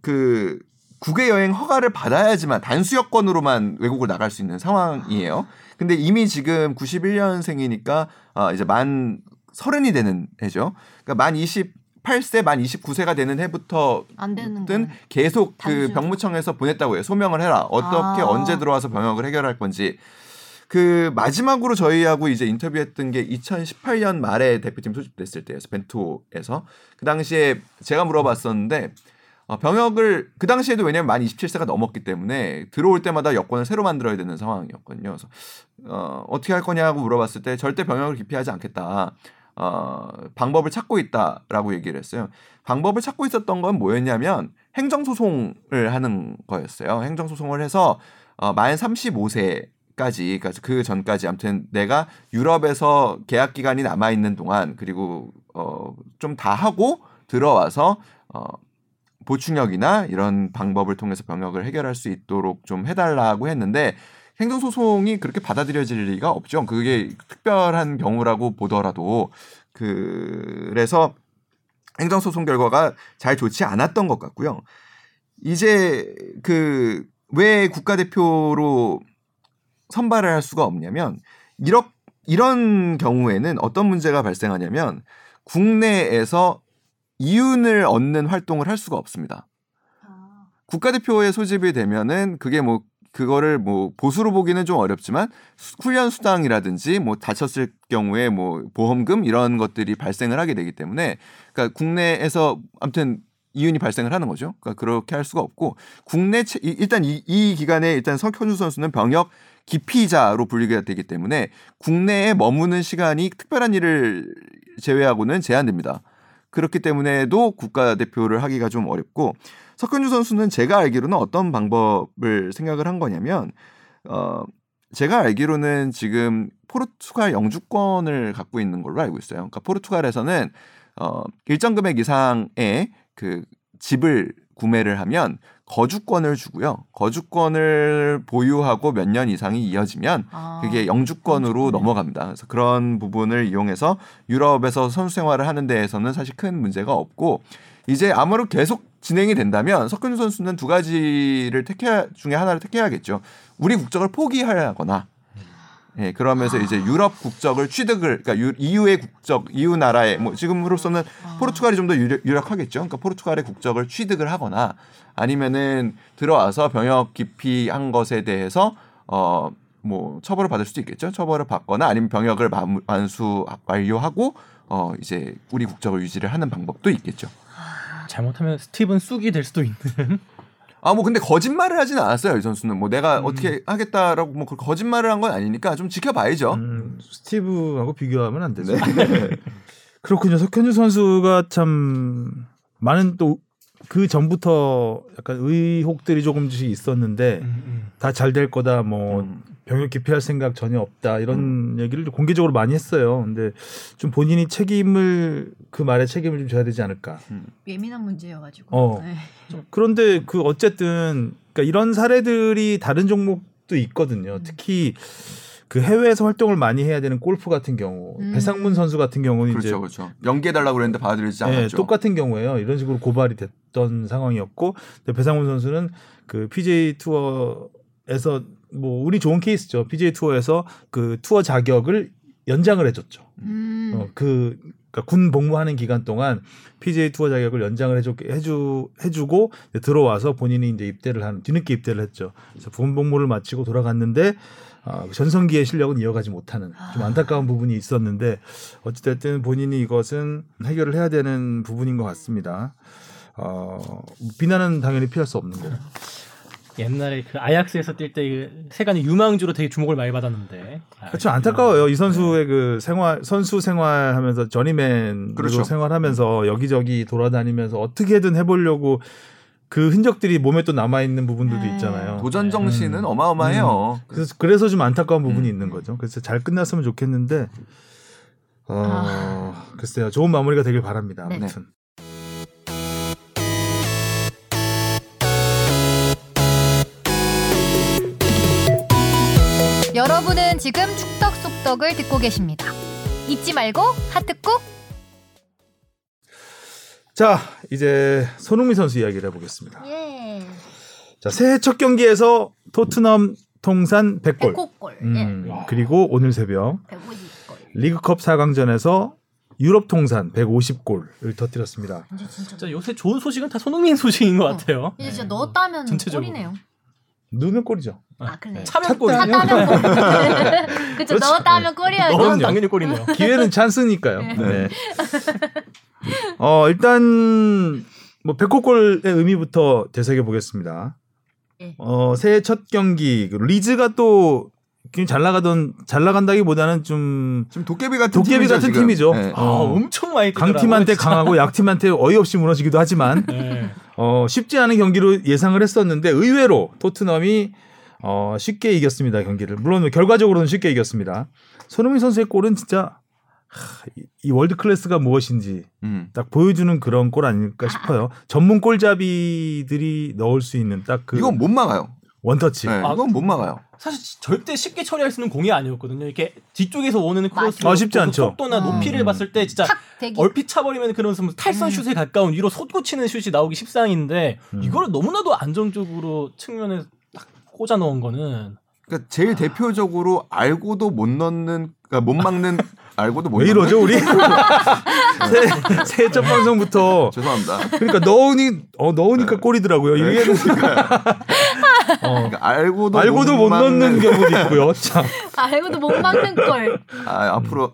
그 국외 여행 허가를 받아야지만 단수 여건으로만 외국을 나갈 수 있는 상황이에요. 근데 이미 지금 91년생이니까 어 이제 만 서른이 되는 해죠. 그러니까 만 28세, 만 29세가 되는 해부터 든. 계속 그 단수. 병무청에서 보냈다고 해요. 소명을 해라. 어떻게 아. 언제 들어와서 병역을 해결할 건지. 그 마지막으로 저희하고 이제 인터뷰했던 게 2018년 말에 대표팀 소집됐을 때였어. 벤투에서 그 당시에 제가 물어봤었는데 어, 병역을 그 당시에도 왜냐면 만 27세가 넘었기 때문에 들어올 때마다 여권을 새로 만들어야 되는 상황이었거든요. 그래서 어, 어떻게 할 거냐고 물어봤을 때 절대 병역을 기피하지 않겠다. 어, 방법을 찾고 있다라고 얘기를 했어요. 방법을 찾고 있었던 건 뭐였냐면 행정소송을 하는 거였어요. 행정소송을 해서 어, 만 35세 까지, 그러니까 그 전까지 아무튼 내가 유럽에서 계약 기간이 남아 있는 동안 그리고 어, 좀 다 하고 들어와서 어, 보충역이나 이런 방법을 통해서 병역을 해결할 수 있도록 좀 해달라고 했는데 행정소송이 그렇게 받아들여질 리가 없죠. 그게 특별한 경우라고 보더라도 그 그래서 행정소송 결과가 잘 좋지 않았던 것 같고요. 이제 그 왜 국가대표로 선발을 할 수가 없냐면 이런 이런 경우에는 어떤 문제가 발생하냐면 국내에서 이윤을 얻는 활동을 할 수가 없습니다. 국가대표에 소집이 되면은 그게 뭐 그거를 뭐 보수로 보기는 좀 어렵지만 수- 훈련 수당이라든지 뭐 다쳤을 경우에 뭐 보험금 이런 것들이 발생을 하게 되기 때문에 그러니까 국내에서 아무튼 이윤이 발생을 하는 거죠. 그러니까 그렇게 할 수가 없고 국내 채- 일단 이, 이 기간에 일단 석현주 선수는 병역 기피자로 분리가 되기 때문에 국내에 머무는 시간이 특별한 일을 제외하고는 제한됩니다. 그렇기 때문에도 국가대표를 하기가 좀 어렵고 석현주 선수는 제가 알기로는 어떤 방법을 생각을 한 거냐면 어 제가 알기로는 지금 포르투갈 영주권을 갖고 있는 걸로 알고 있어요. 그러니까 포르투갈에서는 어 일정 금액 이상의 그 집을 구매를 하면 거주권을 주고요. 거주권을 보유하고 몇 년 이상이 이어지면 아, 그게 영주권으로 영주권이요? 넘어갑니다. 그래서 그런 부분을 이용해서 유럽에서 선수 생활을 하는 데에서는 사실 큰 문제가 없고 이제 아무로 계속 진행이 된다면 석근주 선수는 두 가지를 택해 중에 하나를 택해야겠죠. 우리 국적을 포기하거나 예, 그러면서 이제 유럽 국적을 취득을 그러니까 유, EU의 국적, EU 나라의 뭐 지금으로서는 포르투갈이 좀 더 유력하겠죠. 그러니까 포르투갈의 국적을 취득을 하거나 아니면은 들어와서 병역 기피한 것에 대해서 어 뭐 처벌을 받을 수도 있겠죠. 처벌을 받거나 아니면 병역을 마- 완수 완료하고 어 이제 우리 국적을 유지를 하는 방법도 있겠죠. 잘못하면 스티븐 쑥이 될 수도 있는. 아 뭐 근데 거짓말을 하진 않았어요 이 선수는 뭐 내가 음. 어떻게 하겠다라고 뭐 거짓말을 한 건 아니니까 좀 지켜봐야죠. 음, 스티브하고 비교하면 안 되죠. 네. 그렇군요. 석현주 선수가 참 많은 또 그 전부터 약간 의혹들이 조금씩 있었는데 다잘 될 거다 뭐 음. 병역 기피할 생각 전혀 없다 이런 얘기를 좀 공개적으로 많이 했어요. 근데 좀 본인이 책임을 그 말에 책임을 좀 져야 되지 않을까. 예민한 문제여가지고. 어. 네. 그런데 그 어쨌든 그러니까 이런 사례들이 다른 종목도 있거든요. 특히 그 해외에서 활동을 많이 해야 되는 골프 같은 경우 음. 배상문 선수 같은 경우는 이제 그렇죠, 그렇죠. 연계해달라고 그랬는데 받아들이지 예, 않았죠. 똑같은 경우에요. 이런 식으로 고발이 됐던 상황이었고 배상문 선수는 그 PJ 투어에서 뭐 운이 좋은 케이스죠. PJ 투어에서 그 투어 자격을 연장을 해줬죠. 음. 어, 그 그러니까 군 복무하는 기간 동안 PJ 투어 자격을 연장을 해주 해주 해주고 들어와서 본인이 이제 입대를 한 뒤늦게 입대를 했죠. 그래서 군 복무를 마치고 돌아갔는데 아, 전성기의 실력은 이어가지 못하는 좀 안타까운 부분이 있었는데 어찌됐든 본인이 이것은 해결을 해야 되는 부분인 것 같습니다. 어, 비난은 당연히 피할 수 없는 거고. 옛날에 그 아약스에서 뛸 때 세간의 유망주로 되게 주목을 많이 받았는데. 아, 그렇죠 안타까워요 이 선수의 그 생활 선수 생활하면서 저니맨으로 그렇죠. 생활하면서 여기저기 돌아다니면서 어떻게든 해보려고 그 흔적들이 몸에 또 남아 있는 부분들도 네. 있잖아요. 도전 정신은 음. 어마어마해요. 그래서 그래서 좀 안타까운 부분이 음. 있는 거죠. 그래서 잘 끝났으면 좋겠는데 어 아. 글쎄요 좋은 마무리가 되길 바랍니다. 네. 아무튼. 여러분은 지금 축덕 속덕을 듣고 계십니다. 잊지 말고 하트 꾹. 자 이제 손흥민 선수 이야기를 해보겠습니다. 예. 자 새해 첫 경기에서 토트넘 통산 100골. 백호골. 음, 예. 그리고 오늘 새벽 150골. 리그컵 4강전에서 유럽 통산 150골을 터뜨렸습니다. 이제 진짜. 진짜 요새 좋은 소식은 다 손흥민 소식인 것 같아요. 이제 진짜 넣었다면 전체적으로. 골이네요. 넣으면 골이죠. 아 그래. 차면 골. 찼다면 골. 그쵸 그렇죠. 넣었다면 골이야죠. 넣으면 그럼요. 당연히 골이네요. 기회는 찬스니까요. 네. 네. 어 일단 뭐 백호골의 의미부터 되새겨 보겠습니다. 네. 어 새해 첫 경기 그 리즈가 또 잘 나가던 잘 나간다기보다는 좀 지금 도깨비 같은 도깨비 팀이죠, 같은 지금. 팀이죠. 네. 아, 어, 엄청 많이 강팀한테. 강하고 약팀한테 어이없이 무너지기도 하지만 네. 어, 쉽지 않은 경기로 예상을 했었는데 의외로 토트넘이 어, 쉽게 이겼습니다 경기를. 물론 결과적으로는 쉽게 이겼습니다. 손흥민 선수의 골은 진짜 하, 이- 이 world class가 무엇인지 음. 딱 보여주는 그런 골 아닐까 싶어요. 전문 골잡이들이 넣을 수 있는 딱 그 이건 못 막아요. one touch. 네, 아, 이건 못 막아요. 사실 절대 쉽게 처리할 수 있는 공이 아니었거든요. 이렇게 뒤쪽에서 오는 크로스 아, 쉽지 않죠. 속도나 음. 높이를 봤을 때 진짜. 얼핏 차버리면 그런 무슨 탈선 슛에 가까운 위로 솟구치는 슛이 나오기 십상인데 음. 이거를 너무나도 안정적으로 측면에 딱 꽂아 넣은 거는 그러니까 제일 대표적으로 알고도 못 넣는, 그러니까 못 막는, 알고도 못 왜. 이러죠 우리? 새- 새해 첫 방송부터 죄송합니다. 그러니까 넣으니 어 넣으니까 네. 골이더라고요. 이게 어, 그러니까 알고도 알고도 못 막는- 넣는 경우도 있고요. 참. 알고도 못 막는 골. 아, 앞으로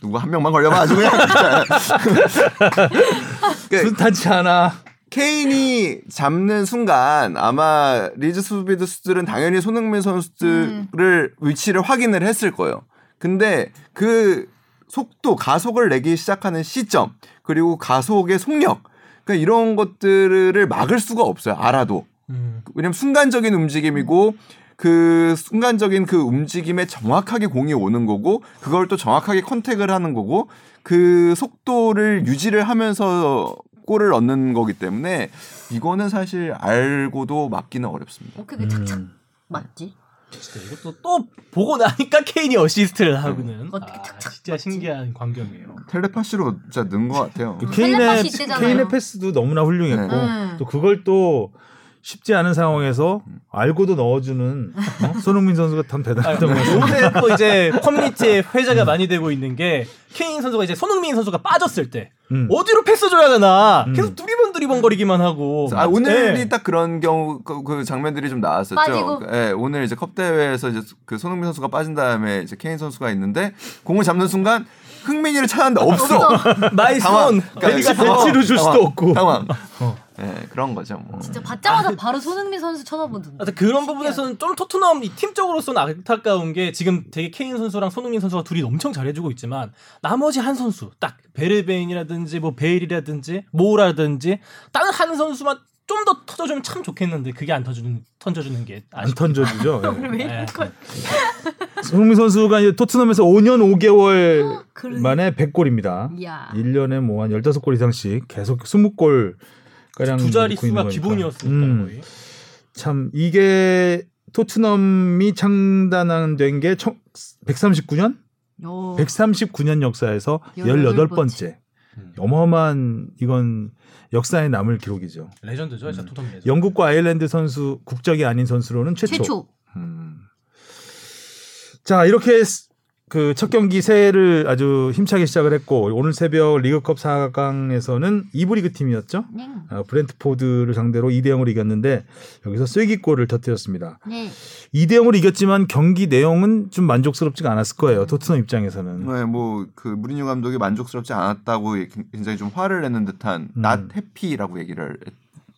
누구 한 명만 걸려봐 아주 그냥. 그 순탄치 않아. 케인이 잡는 순간 아마 리즈 수비드스들은 당연히 손흥민 선수들을 위치를 확인을 했을 거예요. 근데 그 속도 가속을 내기 시작하는 시점 그리고 가속의 속력 그러니까 이런 것들을 막을 수가 없어요. 알아도. 음. 왜냐면 순간적인 움직임이고 그 순간적인 그 움직임에 정확하게 공이 오는 거고 그걸 또 정확하게 contact을 하는 거고 그 속도를 유지를 하면서 골을 얻는 거기 때문에 이거는 사실 알고도 막기는 어렵습니다. 어떻게 그 착착 음. 맞지? 진짜 이것도 또 보고 나니까 케인이 어시스트를 하고는 어떻게 아, 탁탁 진짜 맞지? 신기한 광경이에요. 텔레파시로 진짜 하는 것 같아요. 그 음, 케인의. 케인의 패스도 너무나 훌륭했고 네. 또 그걸 또 쉽지 않은 상황에서 알고도 넣어주는 어? 손흥민 선수가 참 아, 대단했던 것 같아요. 요새 또 이제 커뮤니티에 회자가 많이 되고 있는 게 케인 선수가 이제 손흥민 선수가 빠졌을 때 음. 어디로 패스 줘야 되나 음. 계속 두리번 두리번 거리기만 하고 아, 오늘이 네. 딱 그런 경우 그, 그 장면들이 좀 나왔었죠. 빠지고. 예, 오늘 이제 컵 대회에서 이제 그 손흥민 선수가 빠진 다음에 이제 케인 선수가 있는데 공을 잡는 순간 흥민이를 찾았는데 없어. my. 손 그러니까. 당황. 벤치로 줄 수도. 없고. 당황. 어. 예, 그런 거죠. 뭐. 진짜 받자마자 바로 손흥민 선수 쳐다보던데. 하여튼 그런 부분에서는 좀 토트넘 이 팀적으로서는 안타까운 게 지금 되게 케인 선수랑 손흥민 선수가 둘이 엄청 잘해주고 있지만 나머지 한 선수 딱 베르베인이라든지 뭐 베일이라든지 모라든지 다른 한 선수만 좀 더 터져주면 참 좋겠는데 그게 안 터주는 던져주는 게 안. 던져주죠. 예. 왜 네. 손흥민 선수가 이제 토트넘에서 5년 5개월 그래. 만에 100골입니다. 야. 1년에 뭐 한 15골 이상씩 계속 20골 가량 두 자릿수가 기본이었으니까 음. 거의. 참 이게 토트넘이 창단된 게 139년? 오. 139년 역사에서 18번째. 음. 어마어마한 이건 역사에 남을 기록이죠. 레전드죠, 진짜 음. 토트넘 레전드. 영국과 아일랜드 선수 국적이 아닌 선수로는 최초. 최초. 음. 자 이렇게 그 첫 경기 새해를 아주 힘차게 시작을 했고 오늘 새벽 리그컵 4강에서는 2부 리그 팀이었죠. 네. 어, 브렌트포드를 상대로 2대 0으로 이겼는데 여기서 쐐기골을 터뜨렸습니다. 네. 2대 0으로 이겼지만 경기 내용은 좀 만족스럽지가 않았을 거예요. 토트넘 입장에서는. 네, 뭐그 무리뉴 감독이 만족스럽지 않았다고 굉장히 좀 화를 내는 듯한 음. not happy라고 얘기를 했-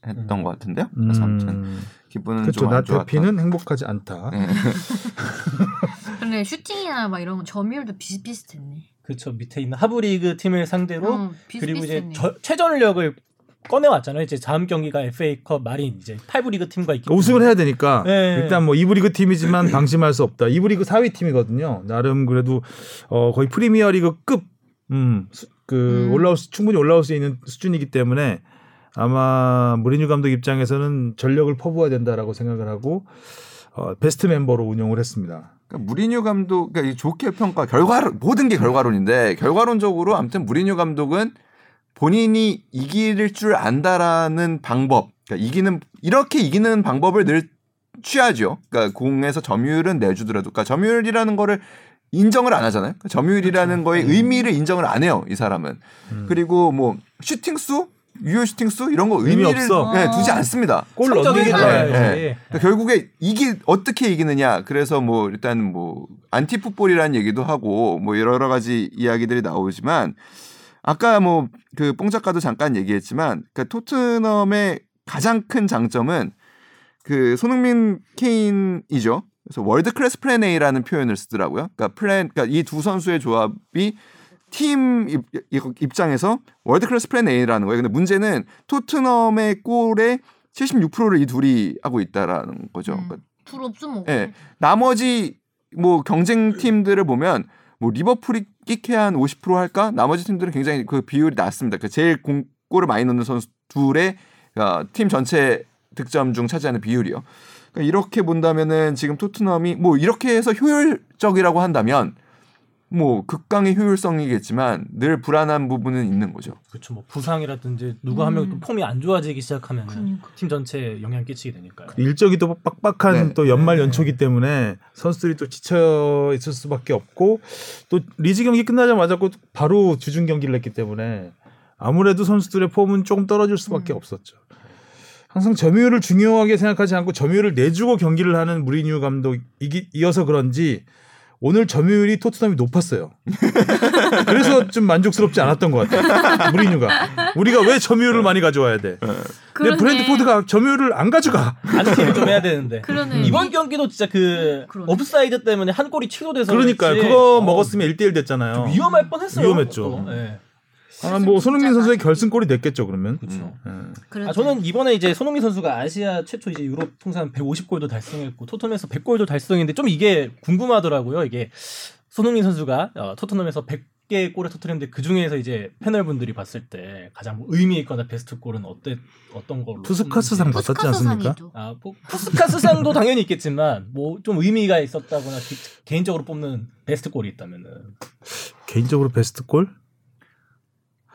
했던 것 같은데요. 그래서 아무튼 음, 기분은 그렇죠. 좀안 좋았다. 나태피는 행복하지 않다. 네. 근데 슈팅이나 막 이런 거 점유율도 비슷비슷했네. 그렇죠. 밑에 있는 하브리그 팀을 상대로 응, 그리고 이제. 저- 최전력을 꺼내왔잖아요. 이제 다음 경기가 FA컵 말인 이제 8부 리그 팀과 있기 우승을 해야 되니까 네. 일단 뭐 이브리그 팀이지만 방심할 수 없다. 이브리그 4위 팀이거든요. 나름 그래도 어 거의 프리미어 리그 급 음, 수- 그 음. 올라올 수, 충분히 올라올 수 있는 수준이기 때문에 아마 무리뉴 감독 입장에서는 전력을 퍼부어야 된다라고 생각을 하고 어, 베스트 멤버로 운영을 했습니다. 그러니까 무리뉴 감독 그러니까 이 좋게 평가 결과론 모든 게 결과론인데 결과론적으로 아무튼 무리뉴 감독은 본인이 이길 줄 안다라는 방법 그러니까 이기는 이렇게 이기는 방법을 늘 취하죠. 그러니까 공에서 점유율은 내주더라도 그러니까 점유율이라는 거를 인정을 안 하잖아요. 그러니까 점유율이라는 거의 의미를 인정을 안 해요. 이 사람은. 음. 그리고 뭐 슈팅 수, 유효 슈팅 수 이런 거 의미 의미를 없어. 네, 두지 않습니다. 골 넣는 게 달라요. 네. 이게. 그러니까 결국에 이기 어떻게 이기느냐. 그래서 뭐 일단 뭐 anti football이라는 얘기도 하고 뭐 여러 가지 이야기들이 나오지만 아까 뭐 그 뽕 작가도 잠깐 얘기했지만 그러니까 토트넘의 가장 큰 장점은 그 손흥민 케인이죠. 그래서 world class plan A라는 표현을 쓰더라고요. 그러니까 플랜 그러니까 이 두 선수의 조합이 팀 입, 입장에서 world class plan A라는 거예요. 근데 문제는 토트넘의 골의 76%를 이 둘이 하고 있다라는 거죠. 음. 그러니까 둘 없으면 예. 나머지 뭐 경쟁 팀들을 보면 뭐 리버풀이 끼케 한 50% 할까? 나머지 팀들은 굉장히 그 비율이 낮습니다. 그 제일 공, 골을 많이 넣는 선수 둘의 어, 팀 전체 득점 중 차지하는 비율이요. 그러니까 이렇게 본다면은 지금 토트넘이 뭐 이렇게 해서 효율적이라고 한다면 뭐 극강의 효율성이겠지만 늘 불안한 부분은 있는 거죠. 그렇죠. 뭐 부상이라든지 누구 한명 음. 또 폼이 안 좋아지기 시작하면 그러니까. 팀 전체에 영향 끼치게 되니까요. 일정이 또 빡빡한 네. 또 연말 네. 연초기 때문에 선수들이 또 지쳐 있을 수밖에 없고 또 리즈 경기 끝나자마자 또 바로 주중 경기를 했기 때문에 아무래도 선수들의 폼은 조금 떨어질 수밖에 음. 없었죠. 항상 점유율을 중요하게 생각하지 않고 점유율을 내주고 경기를 하는 무리뉴 감독이어서 그런지 오늘 점유율이 토트넘이 높았어요. 그래서 좀 만족스럽지 않았던 것 같아요. 무리뉴가 우리가 왜 점유율을 많이 가져와야 돼? 근데 그러네. 브렌트포드가 점유율을 안 가져가. 안티를 좀 해야 되는데. 그러네. 이번 경기도 진짜 그 그러네. 옵사이드 때문에 한 골이 취소돼서 그러니까. 그거 어, 먹었으면 1대1 됐잖아요. 위험할 뻔했어요. 위험했죠. 예. 아, 뭐 손흥민 선수의 결승골이 됐겠죠 그러면. 그렇죠. 음. 그렇죠. 아, 저는 이번에 이제 손흥민 선수가 아시아 최초 이제 유럽 통산 150골도 달성했고 토트넘에서 100골도 달성했는데 좀 이게 궁금하더라고요. 이게 손흥민 선수가 어, 토트넘에서 100개 골을 터뜨렸는데 그 중에서 이제 패널분들이 봤을 때 가장 뭐 의미 있거나 베스트 골은 어때 어떤 걸로? 푸스카스상 꼽는지. 받았지 않습니까? 아, 뭐 푸스카스상도 당연히 있겠지만 뭐 좀 의미가 있었다거나 기- 개인적으로 뽑는 베스트 골이 있다면은 개인적으로 베스트 골?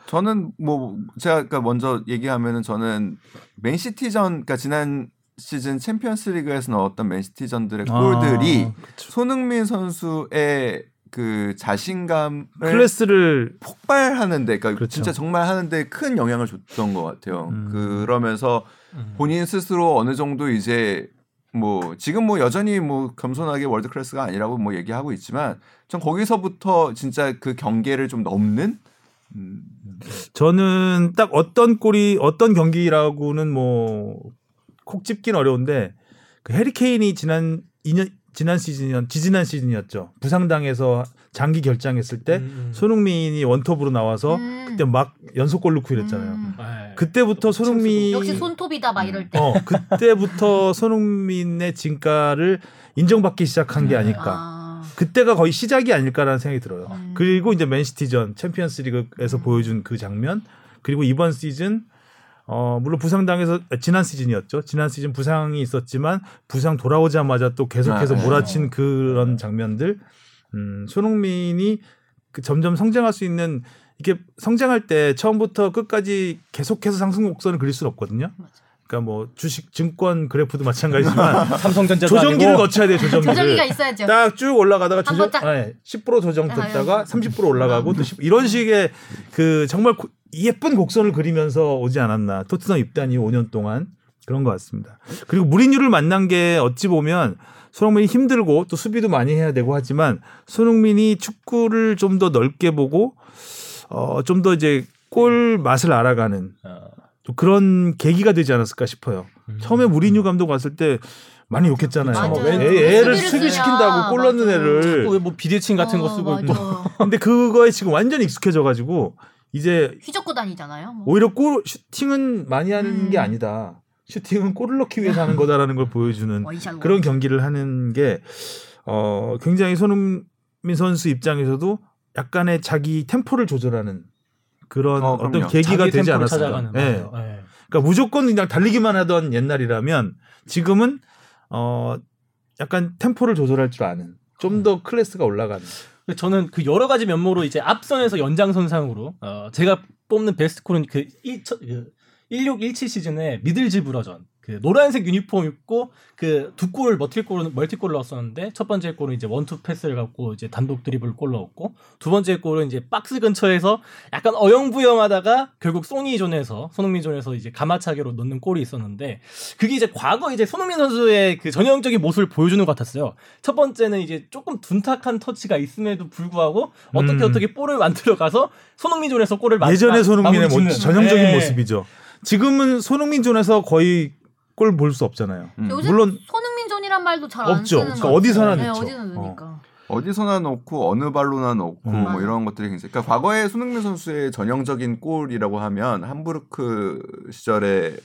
저는 뭐 제가 아까 먼저 얘기하면은 저는 맨시티전 그러니까 지난 시즌 챔피언스 리그에서 넣었던 맨시티전들의 골들이 아, 그쵸. 손흥민 선수의 그 자신감을 클래스를 폭발하는데 그러니까 그렇죠. 진짜 정말 하는데 큰 영향을 줬던 것 같아요. 음. 그러면서 음. 본인 스스로 어느 정도 이제 뭐 지금 뭐 여전히 뭐 겸손하게 월드 클래스가 아니라고 뭐 얘기하고 있지만 전 거기서부터 진짜 그 경계를 좀 넘는 음, 저는 딱 어떤 골이 어떤 경기라고는 뭐 콕 집긴 어려운데 그 해리 케인이 지난 2년 지난 시즌이었 지지난 시즌이었죠. 부상당해서 장기 결장했을 때 음. 손흥민이 원톱으로 나와서 음. 그때 막 연속골 넣고 이랬잖아요. 음. 예. 그때부터 손흥민 역시 손톱이다 막 이럴 때. 어 그때부터 손흥민의 진가를 인정받기 시작한 게 아닐까. 아. 그때가 거의 시작이 아닐까라는 생각이 들어요. 음. 그리고 이제 맨시티전 챔피언스리그에서 음. 보여준 그 장면 그리고 이번 시즌 어, 물론 부상당해서 아, 지난 시즌이었죠. 지난 시즌 부상이 있었지만 부상 돌아오자마자 또 계속해서 아, 네. 몰아친 그런 장면들. 음, 손흥민이 그 점점 성장할 수 있는 이게 성장할 때 처음부터 끝까지 계속해서 상승 곡선을 그릴 수는 없거든요. 그러니까 뭐 주식 증권 그래프도 마찬가지지만 삼성전자 조정기를 거쳐야 돼요. 조정기를. 조정기가 있어야죠. 딱 쭉 올라가다가 한 조정, 번 딱. 네, 10% 조정됐다가 아, 30% 올라가고 또 10, 이런 식의 그 정말 고- 예쁜 곡선을 그리면서 오지 않았나 토트넘 입단 이후 5년 동안 그런 것 같습니다. 그리고 무리뉴를 만난 게 어찌 보면 손흥민이 힘들고 또 수비도 많이 해야 되고 하지만 손흥민이 축구를 좀 더 넓게 보고 어, 좀 더 이제 골 맛을 알아가는 어, 또 그런 계기가 되지 않았을까 싶어요. 음. 처음에 무리뉴 감독 왔을 때 많이 욕했잖아요. 애, 애를 수비를 수비시킨다고 골 넣는. 애를. 뭐, 뭐 비대칭 같은 거 어, 쓰고 맞아. 있고 근데 그거에 지금 완전히 익숙해져가지고 이제 휘젓고 다니잖아요. 뭐. 오히려 골 슈팅은 많이 하는 음. 게 아니다. 슈팅은 골을 넣기 위해서 하는 거다라는 걸 보여주는 원샷 그런 경기를 하는 게 어, 굉장히 손흥민 선수 입장에서도 약간의 자기 템포를 조절하는 그런 어, 어, 떤. 계기가 되지 않았을까. 예. 맞아요. 예. 그러니까 무조건 그냥 달리기만 하던 옛날이라면 지금은 어 약간 템포를 조절할 줄 아는 좀 더 클래스가 올라가는. 근데 저는 그 여러 가지 면모로 이제 앞선에서 연장선상으로 어, 제가 뽑는 베스트 골은 그, 1, 그1617 시즌에 미들즈브러전 그 노란색 유니폼 입고 그 두 골 멀티골 멀티골을 넣었었는데 첫 번째 골은 이제 원투 패스를 갖고 이제 단독 드리블 골 넣었고 두 번째 골은 이제 박스 근처에서 약간 어영부영하다가 결국 소니 존에서 손흥민 존에서 이제 감아차기로 넣는 골이 있었는데 그게 이제 과거 이제 손흥민 선수의 그 전형적인 모습을 보여주는 것 같았어요. 첫 번째는 이제 조금 둔탁한 터치가 있음에도 불구하고 어떻게 음. 어떻게 볼을 만들어 가서 손흥민 존에서 골을 마- 예전의 마- 손흥민의 모-. 전형적인 예. 모습이죠. 지금은 손흥민 존에서 거의 골 볼 수 없잖아요. 음. 물론 손흥민 존이란 말도 잘안 없죠. 쓰는 그러니까 것 같아요. 어디서나 네, 넣죠. 어디서나 넣으니까. 어 디서나 넣고 어느 발로나 넣고 음. 뭐. 이런 것들이 굉장히 그러니까 과거에 손흥민 선수의 전형적인 골이라고 하면 함부르크 시절에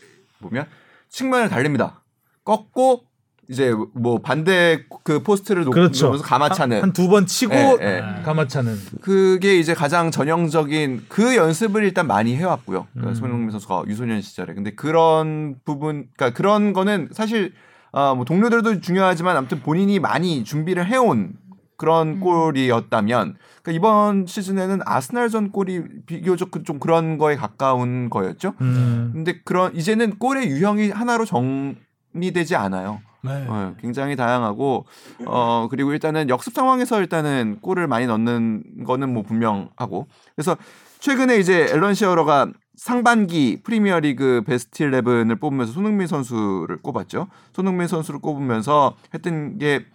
보면 측면을 달립니다. 꺾고 이제 뭐 반대 그 포스트를 놓, 그렇죠. 놓으면서 가마차는 한 두번 치고 예, 예. 가마차는 그게 이제 가장 전형적인 그 연습을 일단 많이 해왔고요. 그 음. 손흥민 선수가 유소년 시절에. 근데 그런 부분, 그러니까 그런 거는 사실 아, 뭐 동료들도 중요하지만 아무튼 본인이 많이 준비를 해온 그런 음. 골이었다면 그러니까 이번 시즌에는 아스날전 골이 비교적 그- 좀 그런 거에 가까운 거였죠. 음. 근데 그런 이제는 골의 유형이 하나로 정리되지 않아요. 네. 어, 굉장히 다양하고 어 그리고 일단은 역습 상황에서 일단은 골을 많이 넣는 거는 뭐 분명하고 그래서 최근에 이제 앨런 시어러가 상반기 프리미어리그 베스트 11을 뽑으면서 손흥민 선수를 꼽았죠. 손흥민 선수를 꼽으면서 했던 게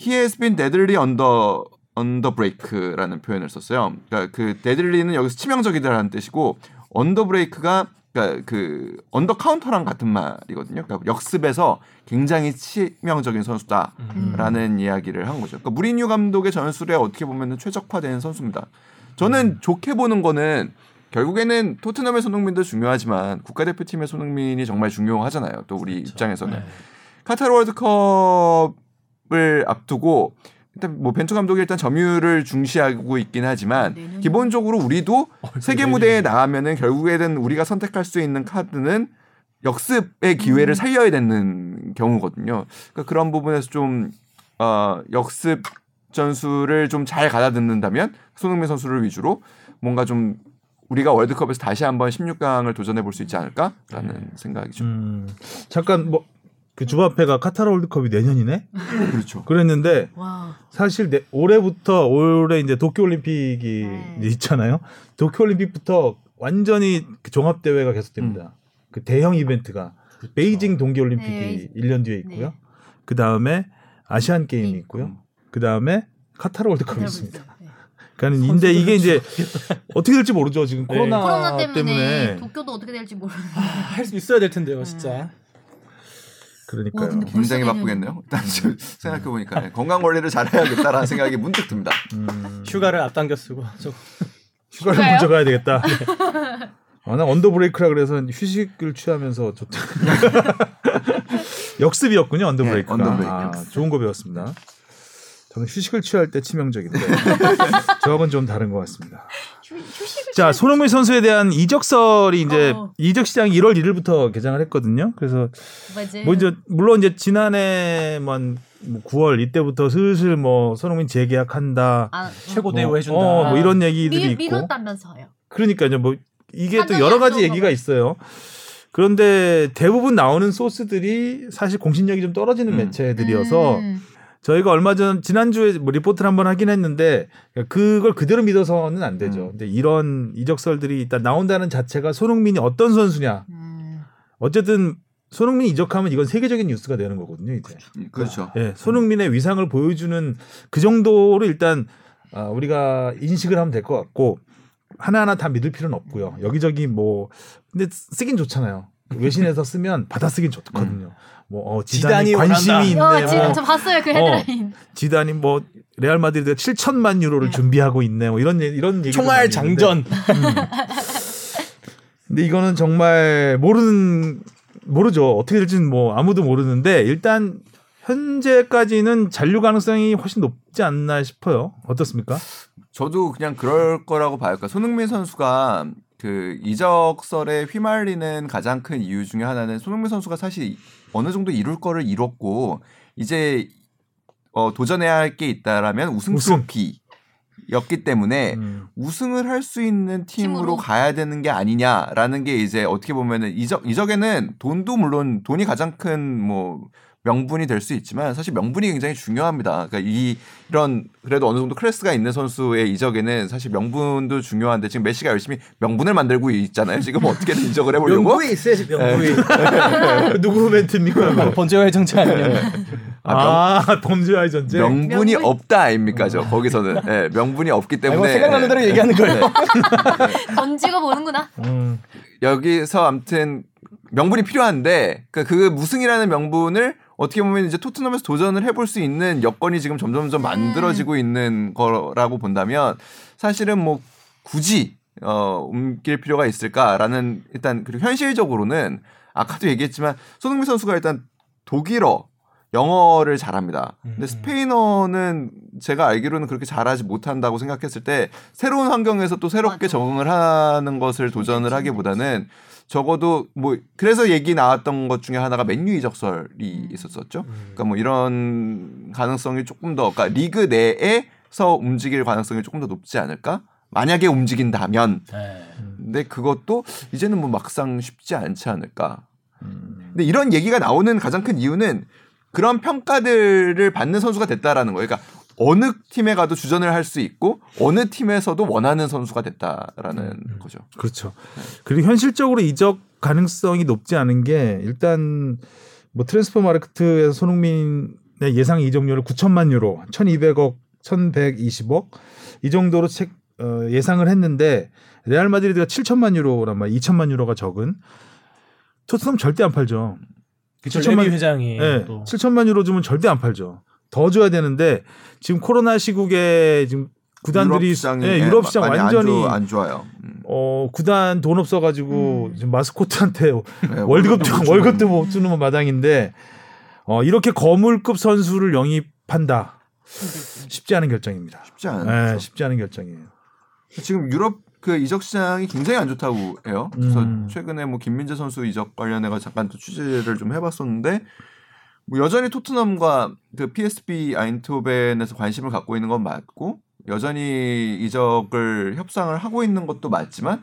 he has been deadly on the on the break라는 표현을 썼어요. 그러니까 그 deadly는 여기서 치명적이다라는 뜻이고 on the break가 그러니까 그 on the counter랑 같은 말이거든요. 그러니까 역습에서 굉장히 치명적인 선수다라는 이야기를 한 거죠. 그러니까 무리뉴 감독의 전술에 어떻게 보면 최적화된 선수입니다. 저는 좋게 보는 거는 결국에는 토트넘의 손흥민도 중요하지만 국가대표팀의 손흥민이 정말 중요하잖아요. 또 우리 입장에서는 네. 카타르 월드컵을 앞두고 일단 뭐 벤투 감독이 일단 점유율을 중시하고 있긴 하지만 내년이- 기본적으로 우리도 세계 내년이- 무대에 나가면은 결국에는 우리가 선택할 수 있는 카드는 역습의 기회를 음. 살려야 되는 경우거든요. 그러니까 그런 부분에서 좀 어, 역습 전술을 좀 잘 가다듬는다면 손흥민 선수를 위주로 뭔가 좀 우리가 월드컵에서 다시 한번 16강을 도전해 볼 수 있지 않을까라는 생각이죠. 음. 잠깐 뭐 그 주바페가 카타르 월드컵이 내년이네. 그렇죠. 그랬는데 와. 사실 내, 올해부터 올해 이제 도쿄 올림픽이 네. 있잖아요. 도쿄 올림픽부터 완전히 그 종합 대회가 계속됩니다. 그 대형 이벤트가 베이징 동계 올림픽이 네. 1년 뒤에 있고요. 네. 그 다음에 아시안 게임이 네. 있고요. 그 다음에 카타르 월드컵이 있습니다. 네. 그러니까 인데 이게 이제 어떻게 될지 모르죠. 지금 네. 코로나, 코로나 때문에, 때문에 도쿄도 어떻게 될지 모르는데. 할수 있어야 될 텐데요, 진짜. 그러니까요. 와, 근데 굉장히 바쁘겠네요. 일단 지금 생각해 보니까 건강 관리를 잘해야겠다라는 생각이 문득 듭니다. 음, 휴가를 앞당겨 쓰고 저 휴가를 휴가요? 먼저 가야 되겠다. 아, 나 on the break라 그래서 휴식을 취하면서 좋다. 역습이었군요, on the 네, break가. on the break. 아, 좋은 거 배웠습니다. 저는 휴식을 취할 때 치명적인데 저하고는 좀 다른 것 같습니다. 자, 손흥민 선수에 대한 이적설이 이제 어. 이적 시장이 1월 1일부터 개장을 했거든요. 그래서 맞아요. 뭐 이제 물론 이제 지난해만 뭐 9월 이때부터 슬슬 뭐 손흥민 재계약한다. 아, 최고 뭐, 대우 해준다. 어, 뭐 이런 얘기들이 미, 있고. 미뤘다면서요. 그러니까요. 뭐 이게 또 여러 안 가지 얘기가. 있어요. 그런데 대부분 나오는 소스들이 사실 공신력이 좀 떨어지는 음. 매체들이어서 음. 저희가 얼마 전 지난주에 뭐 리포트를 한번 하긴 했는데 그걸 그대로 믿어서는 안 되죠. 음. 근데 이런 이적설들이 일단 나온다는 자체가 손흥민이 어떤 선수냐. 음. 어쨌든 손흥민이 이적하면 이건 세계적인 뉴스가 되는 거거든요, 이제. 그렇죠. 예, 손흥민의 위상을 보여주는 그 정도로 일단 아, 우리가 인식을 하면 될 것 같고 하나하나 다 믿을 필요는 없고요. 여기저기 뭐 근데 쓰긴 좋잖아요. 외신에서 쓰면 받아 쓰긴 좋거든요. 뭐 어, 지단이, 지단이 관심이. 있네. 어, 지금 뭐, 저 봤어요 그 헤드라인. 지단이 뭐 레알 마드리드가 7천만 유로를 준비하고 있네. 뭐 이런 얘- 이런 얘기 총알 장전. 근데 이거는 정말 모르는 모르죠. 어떻게 될지는 뭐 아무도 모르는데 일단 현재까지는 잔류 가능성이 훨씬 높지 않나 싶어요. 어떻습니까? 저도 그냥 그럴 거라고 봐요. 그러니까 손흥민 선수가 그 이적설에 휘말리는 가장 큰 이유 중에 하나는 손흥민 선수가 사실 어느 정도 이룰 거를 이뤘고 이제 어, 도전해야 할 게 있다라면 우승 우승. 트로피 였기 때문에 음. 우승을 할 수 있는 팀으로, 팀으로. 가야 되는 게 아니냐라는 게 이제 어떻게 보면은 이적 이적에는 돈도 물론 돈이 가장 큰 뭐 명분이 될 수 있지만 사실 명분이 굉장히 중요합니다. 그러니까 이 이런 그래도 어느 정도 클래스가 있는 선수의 이적에는 사실 명분도 중요한데 지금 메시가 열심히 명분을 만들고 있잖아요. 지금 어떻게든 이적을 해보려고. 명부에 있어야지 명부에. 누구 멘트입니까? 번제와의 정치 아니냐. 아, 아, 범죄와의 전쟁. 명, 분이 명분? 없다 아닙니까? 저 거기서는 예, 명분이 없기 아니, 때문에 뭐 생각나는 대로 예. 얘기하는 거예요. 던지고 보는구나. 음. 여기서 아무튼 명분이 필요한데 그, 그 무승이라는 명분을 어떻게 보면 이제 토트넘에서 도전을 해볼 수 있는 여건이 지금 점점점 만들어지고 있는 거라고 본다면 사실은 뭐 굳이 어, 옮길 필요가 있을까라는 일단 그리고 현실적으로는 아까도 얘기했지만 손흥민 선수가 일단 독일어 영어를 잘합니다. 근데 음. 스페인어는 제가 알기로는 그렇게 잘하지 못한다고 생각했을 때 새로운 환경에서 또 새롭게 맞아. 적응을 하는 것을 도전을 하기보다는 적어도 뭐 그래서 얘기 나왔던 것 중에 하나가 맨유 이적설이 음. 있었었죠. 그러니까 뭐 이런 가능성이 조금 더 그러니까 리그 내에서 움직일 가능성이 조금 더 높지 않을까? 만약에 움직인다면 네. 근데 그것도 이제는 뭐 막상 쉽지 않지 않을까. 음. 근데 이런 얘기가 나오는 가장 큰 이유는 그런 평가들을 받는 선수가 됐다라는 거예요. 그러니까 어느 팀에 가도 주전을 할 수 있고 어느 팀에서도 원하는 선수가 됐다라는 거죠. 그렇죠. 그리고 현실적으로 이적 가능성이 높지 않은 게 일단 뭐 트랜스퍼 마르크트에서 손흥민의 예상 이적료를 9천만 유로, 1,200억, 1,120억 이 정도로 책, 어, 예상을 했는데 레알 마드리드가 7천만 유로란 말, 2천만 유로가 적은 토트넘 절대 안 팔죠. 그쵸, 7천만 레비 회장이 네, 또 7천만 유로 주면 절대 안 팔죠. 더 줘야 되는데 지금 코로나 시국에 지금 구단들이 유럽 시장이 예, 예, 유럽 시장 많이 안 완전히 좋- 안 좋 아요. 음. 어 구단 돈 없어가지고 음. 지금 마스코트한테 네, 도못 월급도 주고. 못 주는 마당인데 어 이렇게 거물급 선수를 영입한다 쉽지 않은 결정입니다. 쉽지 않아요. 네, 쉽지 않은 결정이에요. 지금 유럽 그 이적 시장이 굉장히 안 좋다고 해요. 그래서 음. 최근에 뭐 김민재 선수 이적 관련해가 잠깐 또 취재를 좀 해봤었는데 뭐 여전히 토트넘과 그 PSV 아인트호벤에서 관심을 갖고 있는 건 맞고 여전히 이적을 협상을 하고 있는 것도 맞지만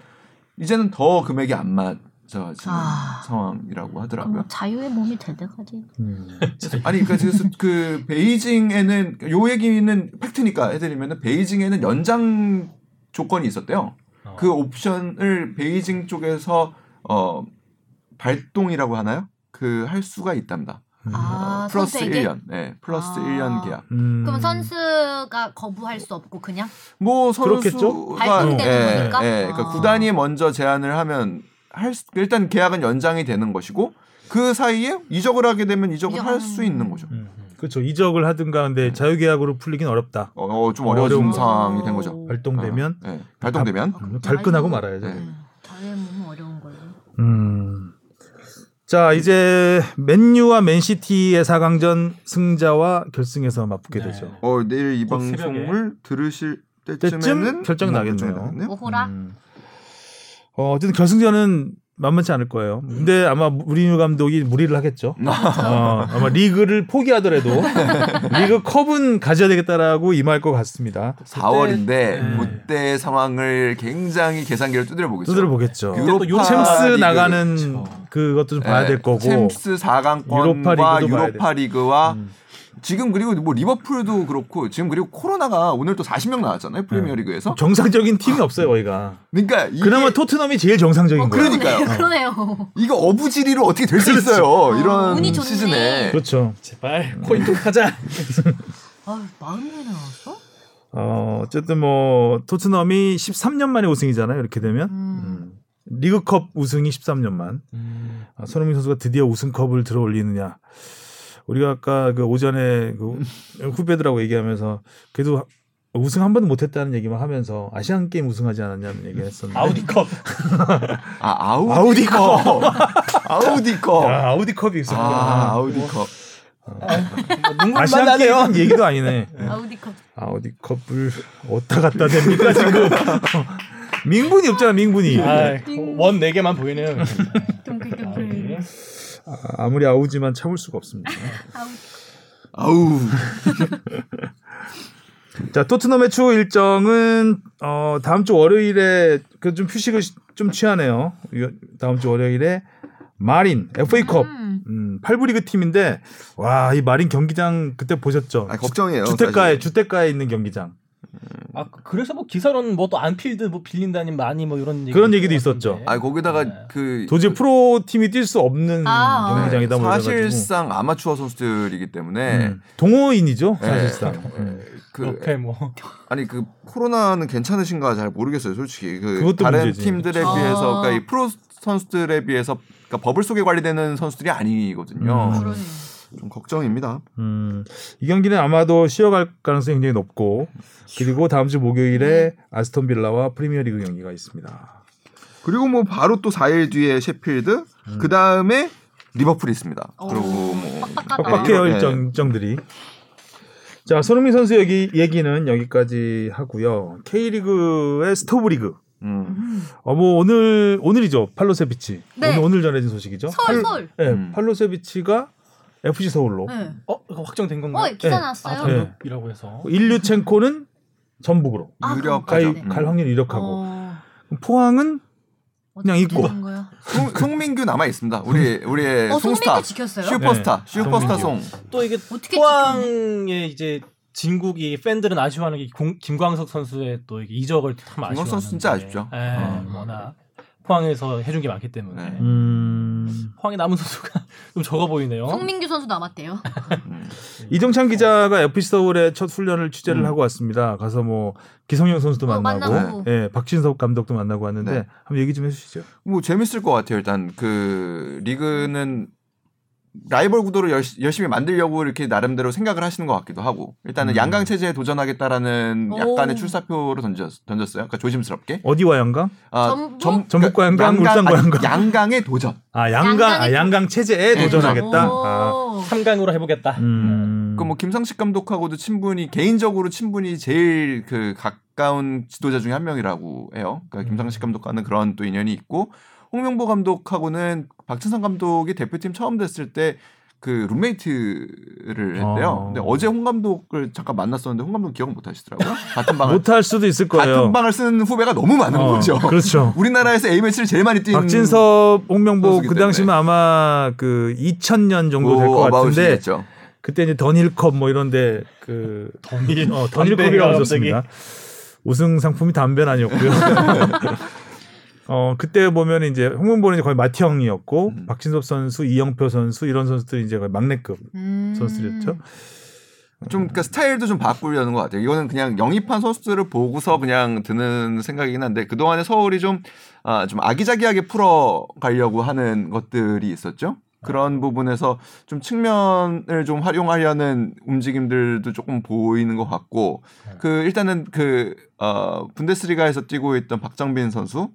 이제는 더 금액이 안 맞아지는 아. 상황이라고 하더라고요. 뭐 자유의 몸이 될 때까지. 음. 아니 그러니까 그래서 그 베이징에는 요 얘기는 팩트니까 해드리면은 베이징에는 연장 조건이 있었대요. 어. 그 옵션을 베이징 쪽에서 어 발동이라고 하나요? 그 할 수가 있답니다. 아, 어, 플러스 선수에게? 1년. 네, 플러스 아. 1년 계약. 음. 그럼 선수가 거부할 수 없고 그냥 뭐 그렇겠죠? 선수가 예, 거니까? 예, 그러니까 아. 구단이 먼저 제안을 하면 할 수- 일단 계약은 연장이 되는 것이고 그 사이에 이적을 하게 되면 이적을 이적- 할 수 있는 거죠. 음, 음. 그렇죠 이적을 하든가 근데 자유계약으로 풀리긴 어렵다. 어, 어, 좀 어, 어려운 어려운 상황이 된 거죠. 발동되면 어, 예, 발동되면 음, 발끈하고 말아야죠. 네. 음, 자유의 몸은 어려운 걸로. 음. 자 이제 맨유와 맨시티의 4강전 승자와 결승에서 맞붙게 네. 되죠. 어, 내일 이곧 방송을 들으실 때쯤에는 때쯤 결정 뭐 나겠네요. 나겠네요. 오호라. 음. 어, 어쨌든 결승전은 만만치 않을 거예요. 근데 아마 무리뉴 감독이 무리를 하겠죠. 어, 아마 리그를 포기하더라도 리그 컵은 가져야 되겠다라고 임할 것 같습니다. 4월인데 네. 그때 상황을 굉장히 계산기를 두드려 보겠죠. 두드려 보겠죠. 유로파 또 챔스. 나가는 그렇죠. 그것도 좀 봐야 될 거고. 챔스 유로파 4강권과 리그도 봐야 유로파 리그와 음. 지금 그리고 뭐 리버풀도 그렇고 지금 그리고 코로나가 오늘 또 40명 나왔잖아요 프리미어 리그에서. 정상적인 팀이 없어요 거기가. 그러니까 이게 그나마 토트넘이 제일 정상적인 어, 거예요. 그러니까요. 그러네요. 이거 어부지리로 어떻게 될 수 있어요 이런 운이 좋네. 시즌에. 그렇죠. 제발 코인 좀 하자. 아, 40명이 나왔어? 어, 어쨌든 뭐 토트넘이 13년 만에 우승이잖아요. 이렇게 되면 음. 음. 리그컵 우승이 13년만. 아, 손흥민 선수가 드디어 우승컵을 들어올리느냐. 우리가 아까 그 오전에 그 후배들하고 얘기하면서 그래도 우승 한 번도 못했다는 얘기만 하면서 아시안 게임 우승하지 않았냐는 얘기를 했었는데 아우디컵. 아 아우디컵. 아우디컵. 아우디컵. 아, 아우디컵이 있었구나. 아 아우디컵. 아 시안 나네요. 게임 얘기도 아니네. 아우디컵. 아우디컵을 어디다 갖다 댑니까 지금? 민분이 없잖아 민분이. 아, 원네 개만 보이네요. 아, 아무리 아우지만 참을 수가 없습니다. 아우. 자 토트넘의 추후 일정은 어, 다음 주 월요일에 그 좀 휴식을 시- 좀 취하네요. 이- 다음 주 월요일에 마린 FA컵 음. 음, 8부 리그 팀인데 와 이 마린 경기장 그때 보셨죠? 아, 걱정이에요. 주택가에 사실. 주택가에 있는 경기장 아 그래서 뭐 기사로는 뭐 또 안필드 뭐 빌린다니 많이 뭐 이런 얘기 그런 얘기도 있었죠. 아 거기다가 네. 그 도저히 프로 팀이 뛸 수 없는 아. 경기장이다 뭐 이래가지고. 사실상 아마추어 선수들이기 때문에 음, 동호인이죠 네. 사실상. 음. 그 옆에 뭐 아니 그 코로나는 괜찮으신가 잘 모르겠어요 솔직히 그 그것도 다른 문제지. 팀들에 아. 비해서 그러니까 이 프로 선수들에 비해서 그러니까 버블 속에 관리되는 선수들이 아니거든요 음. 좀 걱정입니다 음, 이 경기는 아마도 쉬어갈 가능성이 굉장히 높고 그리고 다음 주 목요일에 아스톤 빌라와 프리미어리그 경기가 있습니다. 그리고 뭐 바로 또 4일 뒤에 셰필드 그 다음에 리버풀이 있습니다 오, 그리고 뭐. 빡빡해요 네. 일정, 일정들이. 자 손흥민 선수 여기 얘기는 여기까지 하고요. K리그의 스토브리그. 음. 음. 어뭐 오늘 오늘이죠 팔로세비치. 네. 오늘 오늘 전해진 소식이죠. 서울 팔- 서울. 네, 음. 팔로세비치가 FC 서울로. 네. 어 이거 확정된 건가요? 어, 기사 네. 났어요. 아 단독이라고 해서 일류첸코는 전북으로 아, 유력 갈, 가죠. 갈 확률이 유력하고 어, 포항은 그냥 있고. 송, 송민규 남아 있습니다 우리 우리의 어, 송스타 송민규 지켰어요? 슈퍼스타 네. 슈퍼스타 송민규. 송 또 이게 어떻게 포항의 이제 진국이 팬들은 아쉬워하는 게 공- 김광석 선수의 또 이게 이적을 참 아쉬워. 김광석 선수 진짜 아쉽죠. 예, 어. 워낙 포항에서 해준 게 많기 때문에 네. 음, 포항에 남은 선수가 좀 적어 보이네요. 송민규 선수 남았대요. 이정찬 기자가 FC 서울의 첫 훈련을 취재를 음. 하고 왔습니다. 가서 뭐 기성용 선수도 어, 만나고, 만나고. 예, 박진섭 감독도 만나고 왔는데 네. 한번 얘기 좀 해주시죠. 뭐 재밌을 것 같아요. 일단 그 리그는 라이벌 구도를 열, 열심히 만들려고 이렇게 나름대로 생각을 하시는 것 같기도 하고 일단은 음. 양강 체제에 도전하겠다라는 오. 약간의 출사표로 던졌, 던졌어요. 그러니까 조심스럽게. 어디와 양강? 아, 전북? 전북과 양강, 양강, 울산과 양강. 양강의 도전. 아 양강, 아, 양강 체제에 네, 도전하겠다. 오. 아, 3강으로 해보겠다. 음, 그뭐 김상식 감독하고도 친분이 개인적으로 친분이 제일 그 가까운 지도자 중에 한 명이라고 해요. 그러니까 김상식 감독과는 그런 또 인연이 있고 홍명보 감독하고는 박진성 감독이 대표팀 처음 됐을 때 그 룸메이트를 했대요. 어. 근데 어제 홍 감독을 잠깐 만났었는데 홍 감독 기억 못 하시더라고요. 같은 방을 못할 수도 있을 거예요. 같은 방을 쓰는 후배가 너무 많은 어, 거죠. 그렇죠. 우리나라에서 A 매치를 제일 많이 뛴 박진섭, 홍명보 그 당시면. 아마 그 2000년 정도 될것 오, 같은데. 그때 이제 던힐컵 뭐 이런데 그 던힐, 어, 갑자기. 하셨습니다. 우승 상품이 담배는 아니었고요. 어 그때 보면 이제 홍명보는 이제 거의 마티형이었고 음. 박진섭 선수, 이영표 선수 이런 선수들이 이제 거의 막내급 음. 선수들이었죠. 좀 그러니까 스타일도 좀 바꾸려는 것 같아요. 이거는 그냥 영입한 선수들을 보고서 그냥 드는 생각이긴 한데 그 동안에 서울이 좀 아, 좀 아기자기하게 풀어 가려고 하는 것들이 있었죠. 그런 부분에서 좀 측면을 좀 활용하려는 움직임들도 조금 보이는 것 같고 그 일단은 그 어, 분데스리가에서 뛰고 있던 박정빈 선수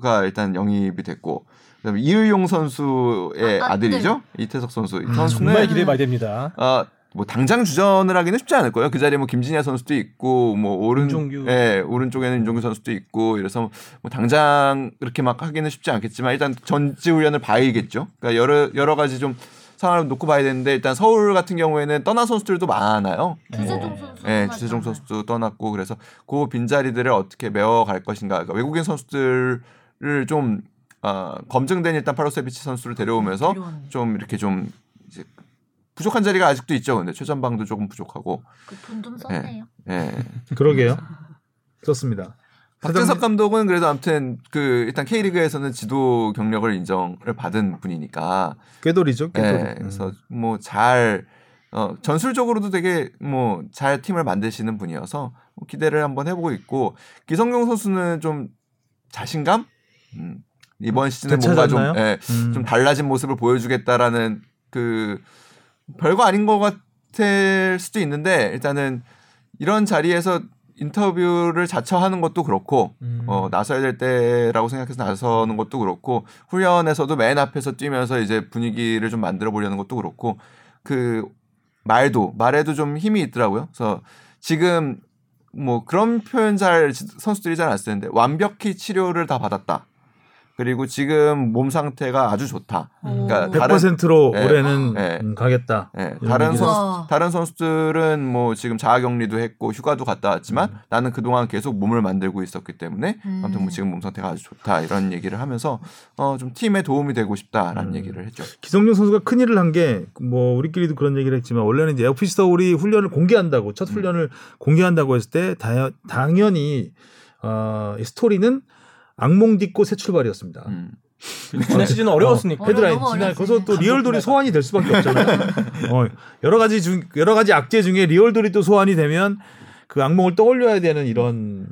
가 일단 영입이 됐고 그다음에 이을용 선수의 아, 아, 아, 들이죠 이태석 선수 이 선수는 정말 기대 많이 됩니다. 어, 뭐 당장 주전을 하기는 쉽지 않을 거예요. 그 자리에 뭐 김진야 선수도 있고 뭐 오른. 예, 오른쪽에는 임종규 선수도 있고 이래서 뭐 당장 그렇게 막 하기는 쉽지 않겠지만 일단 전지 훈련을 봐야겠죠. 그러니까 여러 여러 가지 좀 상황을 놓고 봐야 되는데 일단 서울 같은 경우에는 떠난 선수들도 많아요. 주세종 선수. 예, 주세종 선수도 떠났고 그래서 그 빈자리들을 어떻게 메워갈 것인가. 그러니까 외국인 선수들을 좀 어, 검증된 일단 파로세비치 선수를 데려오면서. 좀 이렇게 좀 이제 부족한 자리가 아직도 있죠. 근데 최전방도 조금 부족하고. 그 돈 좀 썼네요. 예. 그러게요. 좋습니다. 박재석 감독은 그래도 아무튼 그 일단 K리그에서는 지도 경력을 인정을 받은 분이니까 꾀돌이죠. 꾀돌이. 예, 음. 그래서 뭐 잘 어, 전술적으로도 되게 뭐 잘 팀을 만드시는 분이어서 뭐 기대를 한번 해보고 있고 기성용 선수는 좀 자신감 음, 이번 시즌에 뭔가 좀? 예, 음. 좀 달라진 모습을 보여주겠다라는 그 별거 아닌 것 같을 수도 있는데 일단은 이런 자리에서 인터뷰를 자처하는 것도 그렇고 음. 어, 나서야 될 때라고 생각해서 나서는 것도 그렇고 훈련에서도 맨 앞에서 뛰면서 이제 분위기를 좀 만들어 보려는 것도 그렇고 그 말도 말에도 좀 힘이 있더라고요. 그래서 지금 뭐 그런 표현 잘 지- 선수들이 잘 안 쓰는데 완벽히 치료를 다 받았다. 그리고 지금 몸 상태가 아주 좋다. 그러니까 오. 다른 100%로 예. 올해는 예. 음, 가겠다. 예, 이런 다른 선수 우와. 다른 선수들은 뭐 지금 자가격리도 했고 휴가도 갔다 왔지만 음. 나는 그동안 계속 몸을 만들고 있었기 때문에 음. 아무튼 뭐 지금 몸 상태가 아주 좋다 이런 얘기를 하면서 어 좀 팀에 도움이 되고 싶다라는 음. 얘기를 했죠. 기성용 선수가 큰 일을 한 게 뭐 우리끼리도 그런 얘기를 했지만 원래는 이제 FC 서울이 훈련을 공개한다고 첫 훈련을 공개한다고 했을 때 다, 당연히 어, 이 스토리는 악몽 딛고 새 출발이었습니다. 음. 지난 시즌은 어려웠으니까. 어, 헤드라인 지난. 거기서 또 리얼돌이 소환이 될 수밖에 없잖아요. 어, 여러 가지 중 여러 가지 악재 중에 리얼돌이 또 소환이 되면 그 악몽을 떠올려야 되는 이런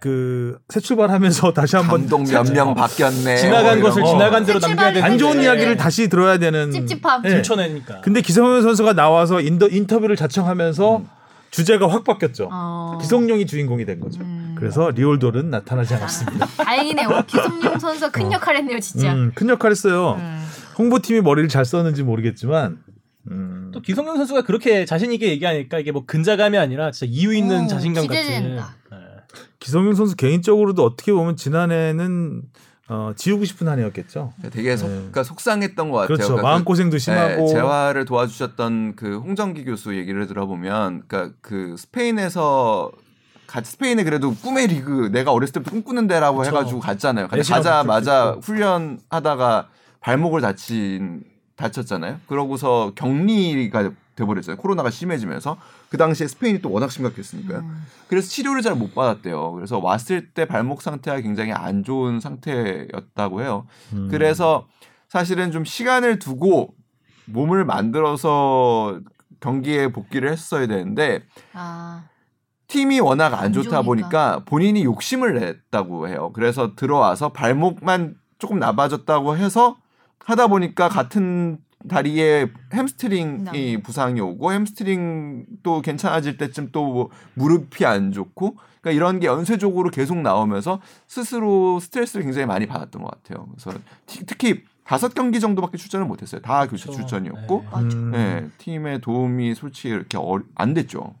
그새 출발하면서 다시 한번 감독 몇명 바뀌었네. 지나간 뭐 것을 거. 지나간 대로 새 남겨야 되는 안 좋은 네. 이야기를 다시 들어야 되는 찝찝함. 예. 쳐내니까. 근데 기성용 선수가 나와서 인더, 인터뷰를 자청하면서 음. 주제가 확 바뀌었죠. 어. 기성용이 주인공이 된 거죠. 음. 그래서 리얼돌은 나타나지 않았습니다. 다행이네요. 기성용 선수가 큰 역할 했네요, 진짜. 음, 큰 역할 했어요. 음. 홍보팀이 머리를 잘 썼는지 모르겠지만 음, 또 기성용 선수가 그렇게 자신 있게 얘기하니까 이게 뭐 근자감이 아니라 진짜 이유 있는 오, 자신감 기대된다. 같은. 네. 기성용 선수 개인적으로도 어떻게 보면 지난해는 어, 지우고 싶은 한 해였겠죠. 되게 속, 네. 그러니까 속상했던 것 같아요. 그렇죠. 그러니까 마음 그- 고생도 심하고 네, 재활을 도와주셨던 그 홍정기 교수 얘기를 들어보면, 그러니까 그 스페인에서 같이 스페인에 그래도 꿈의 리그 내가 어렸을 때부터 꿈꾸는 데라고 그쵸. 해가지고 갔잖아요. 가자마자 훈련하다가 발목을 다친 다쳤잖아요. 그러고서 격리가 돼버렸어요. 코로나가 심해지면서 그 당시에 스페인이 또 워낙 심각했으니까요. 음. 그래서 치료를 잘 못 받았대요. 그래서 왔을 때 발목 상태가 굉장히 안 좋은 상태였다고 해요. 음. 그래서 사실은 좀 시간을 두고 몸을 만들어서 경기에 복귀를 했어야 되는데 아, 팀이 워낙 안안 좋다 좋으니까. 보니까 본인이 욕심을 냈다고 해요. 그래서 들어와서 발목만 조금 나빠졌다고 해서 하다 보니까 같은 다리에 햄스트링이 네. 부상이 오고 햄스트링도 괜찮아질 때쯤 또 뭐 무릎이 안 좋고 그러니까 이런 게 연쇄적으로 계속 나오면서 스스로 스트레스를 굉장히 많이 받았던 것 같아요. 그래서 티- 특히 다섯 경기 정도밖에 출전을 못했어요. 다 교체 그렇죠. 출전이었고, 네. 음, 네, 팀의 도움이 솔직히 이렇게 어, 안 됐죠.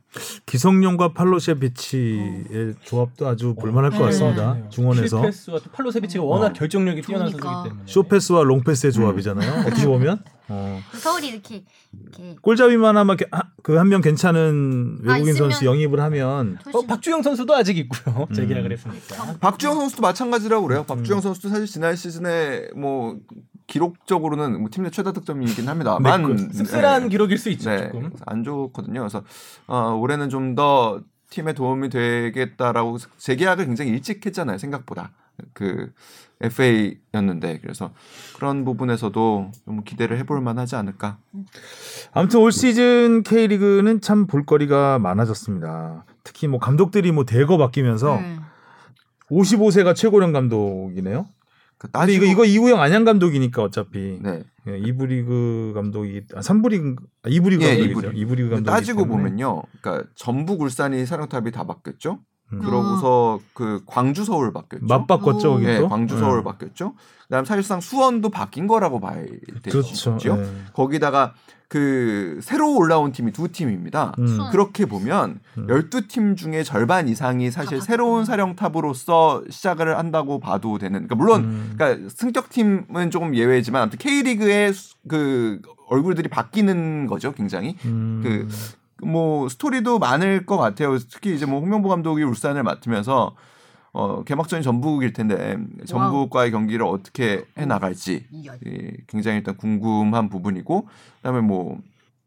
기성용과 팔로세비치의 조합도 아주 볼만할 것 네. 같습니다. 네. 중원에서 킬패스와 또 팔로세비치가 워낙 어. 결정력이 뛰어난 좋으니까. 선수이기 때문에. 쇼패스와 롱패스의 조합이잖아요. 어떻게 보면 어. 서울이 이렇게 이렇게 골잡이만 하면 그한 명 괜찮은 아, 외국인 있으면- 선수 영입을 하면 어. 박주영 선수도 아직 있고요. 음. 재계약을 했으니까. 박주영 선수도 마찬가지라고 그래요. 박주영 선수도 사실 지난 시즌에 뭐 기록적으로는 뭐 팀 내 최다 득점이긴 합니다만 네, 그 씁쓸한 기록일 수 있죠. 네, 조금. 안 좋거든요. 그래서 어, 올해는 좀 더 팀에 도움이 되겠다라고 재계약을 굉장히 일찍 했잖아요. 생각보다 그 FA였는데 그래서 그런 부분에서도 좀 기대를 해볼 만하지 않을까. 아무튼 올 시즌 K리그는 참 볼거리가 많아졌습니다. 특히 뭐 감독들이 뭐 대거 바뀌면서 음. 55세가 최고령 감독이네요. 그 근데 이거 이거 이우영 안양 감독이니까 어차피 네. 예, 2부 리그 감독이 아 3부 리그 아, 2부 리그 예, 감독이죠. 2부 2부 리그 감독 따지고 보면요. 그러니까 전북 울산이 사령탑이 다 바뀌었죠. 음. 그러고서 그 광주 서울 바뀌었죠. 맞바꿨죠. 거기 네, 또. 광주 서울 바뀌었죠. 그다음 사실상 수원도 바뀐 거라고 봐야 되죠. 그렇죠. 예. 거기다가 그 새로 올라온 팀이 두 팀입니다. 음. 수원. 그렇게 보면 음. 12팀 중에 절반 이상이 사실 다 새로운. 사령탑으로서 시작을 한다고 봐도 되는. 그러니까 물론 음. 그러니까 승격팀은 조금 예외지만 아무튼 K리그의 수- 그 얼굴들이 바뀌는 거죠, 굉장히. 음. 그뭐 스토리도 많을 것 같아요. 특히 이제 뭐 홍명보 감독이 울산을 맡으면서 어 개막전이 전북일 텐데 전북과의 경기를 어떻게 해 나갈지. 예, 굉장히 일단 궁금한 부분이고 그다음에 뭐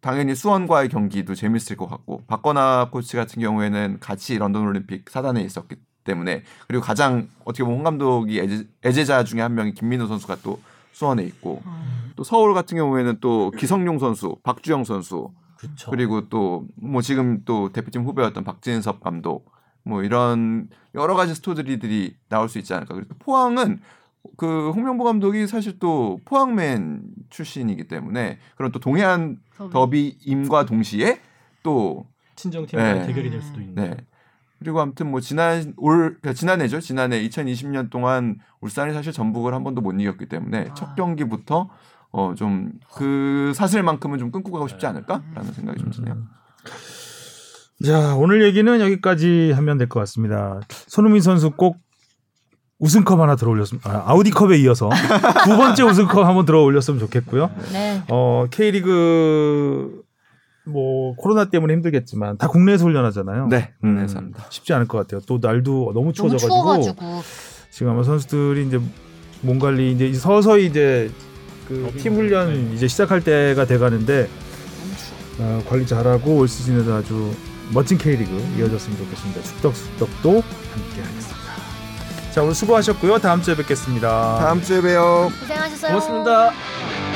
당연히 수원과의 경기도 재밌을 것 같고 박건아 코치 같은 경우에는 같이 런던 올림픽 사단에 있었기 때문에 그리고 가장 어떻게 보면 홍 감독이 애제, 애제자 중에 한 명이 김민호 선수가 또 수원에 있고 어. 또 서울 같은 경우에는 또 기성용 선수, 박주영 선수 그렇죠. 그리고 또 뭐 지금 또 대표팀 후배였던 박진섭 감독 뭐 이런 여러 가지 스토리들이 나올 수 있지 않을까. 그리고 포항은 그 홍명보 감독이 사실 또 포항맨 출신이기 때문에 그런 또 동해안 더비임과 동시에 또 친정팀과의 네. 대결이 될 수도 있는. 네. 그리고 아무튼 뭐 지난 올 그러니까 지난해죠. 지난해 2020년 동안 울산이 사실 전북을 한 번도 못 이겼기 때문에 아. 첫 경기부터 어 좀 그 사슬만큼은 좀 끊고 가고 싶지 않을까라는 생각이 좀 드네요. 자, 오늘 얘기는 여기까지 하면 될 것 같습니다. 손흥민 선수 꼭 우승컵 하나 들어 올렸으면 아, 아우디컵에 이어서 두 번째 우승컵 한번 들어 올렸으면 좋겠고요. 네. 어, K리그 뭐 코로나 때문에 힘들겠지만 다 국내에서 훈련하잖아요. 네, 음, 국내에서 합니다. 쉽지 않을 것 같아요. 또 날도 너무 추워져가지고 추워가지고 지금 아마 선수들이 이제 몸 관리 이제 서서히 이제 그 팀 훈련 이제 시작할 때가 돼 가는데 너무 추워. 어, 관리 잘하고 올 시즌에도 아주 멋진 K리그 이어졌으면 좋겠습니다. 축덕숙덕도 함께 하겠습니다. 자 오늘 수고하셨고요. 다음 주에 뵙겠습니다. 다음 주에 봬요. 고생하셨어요. 고맙습니다.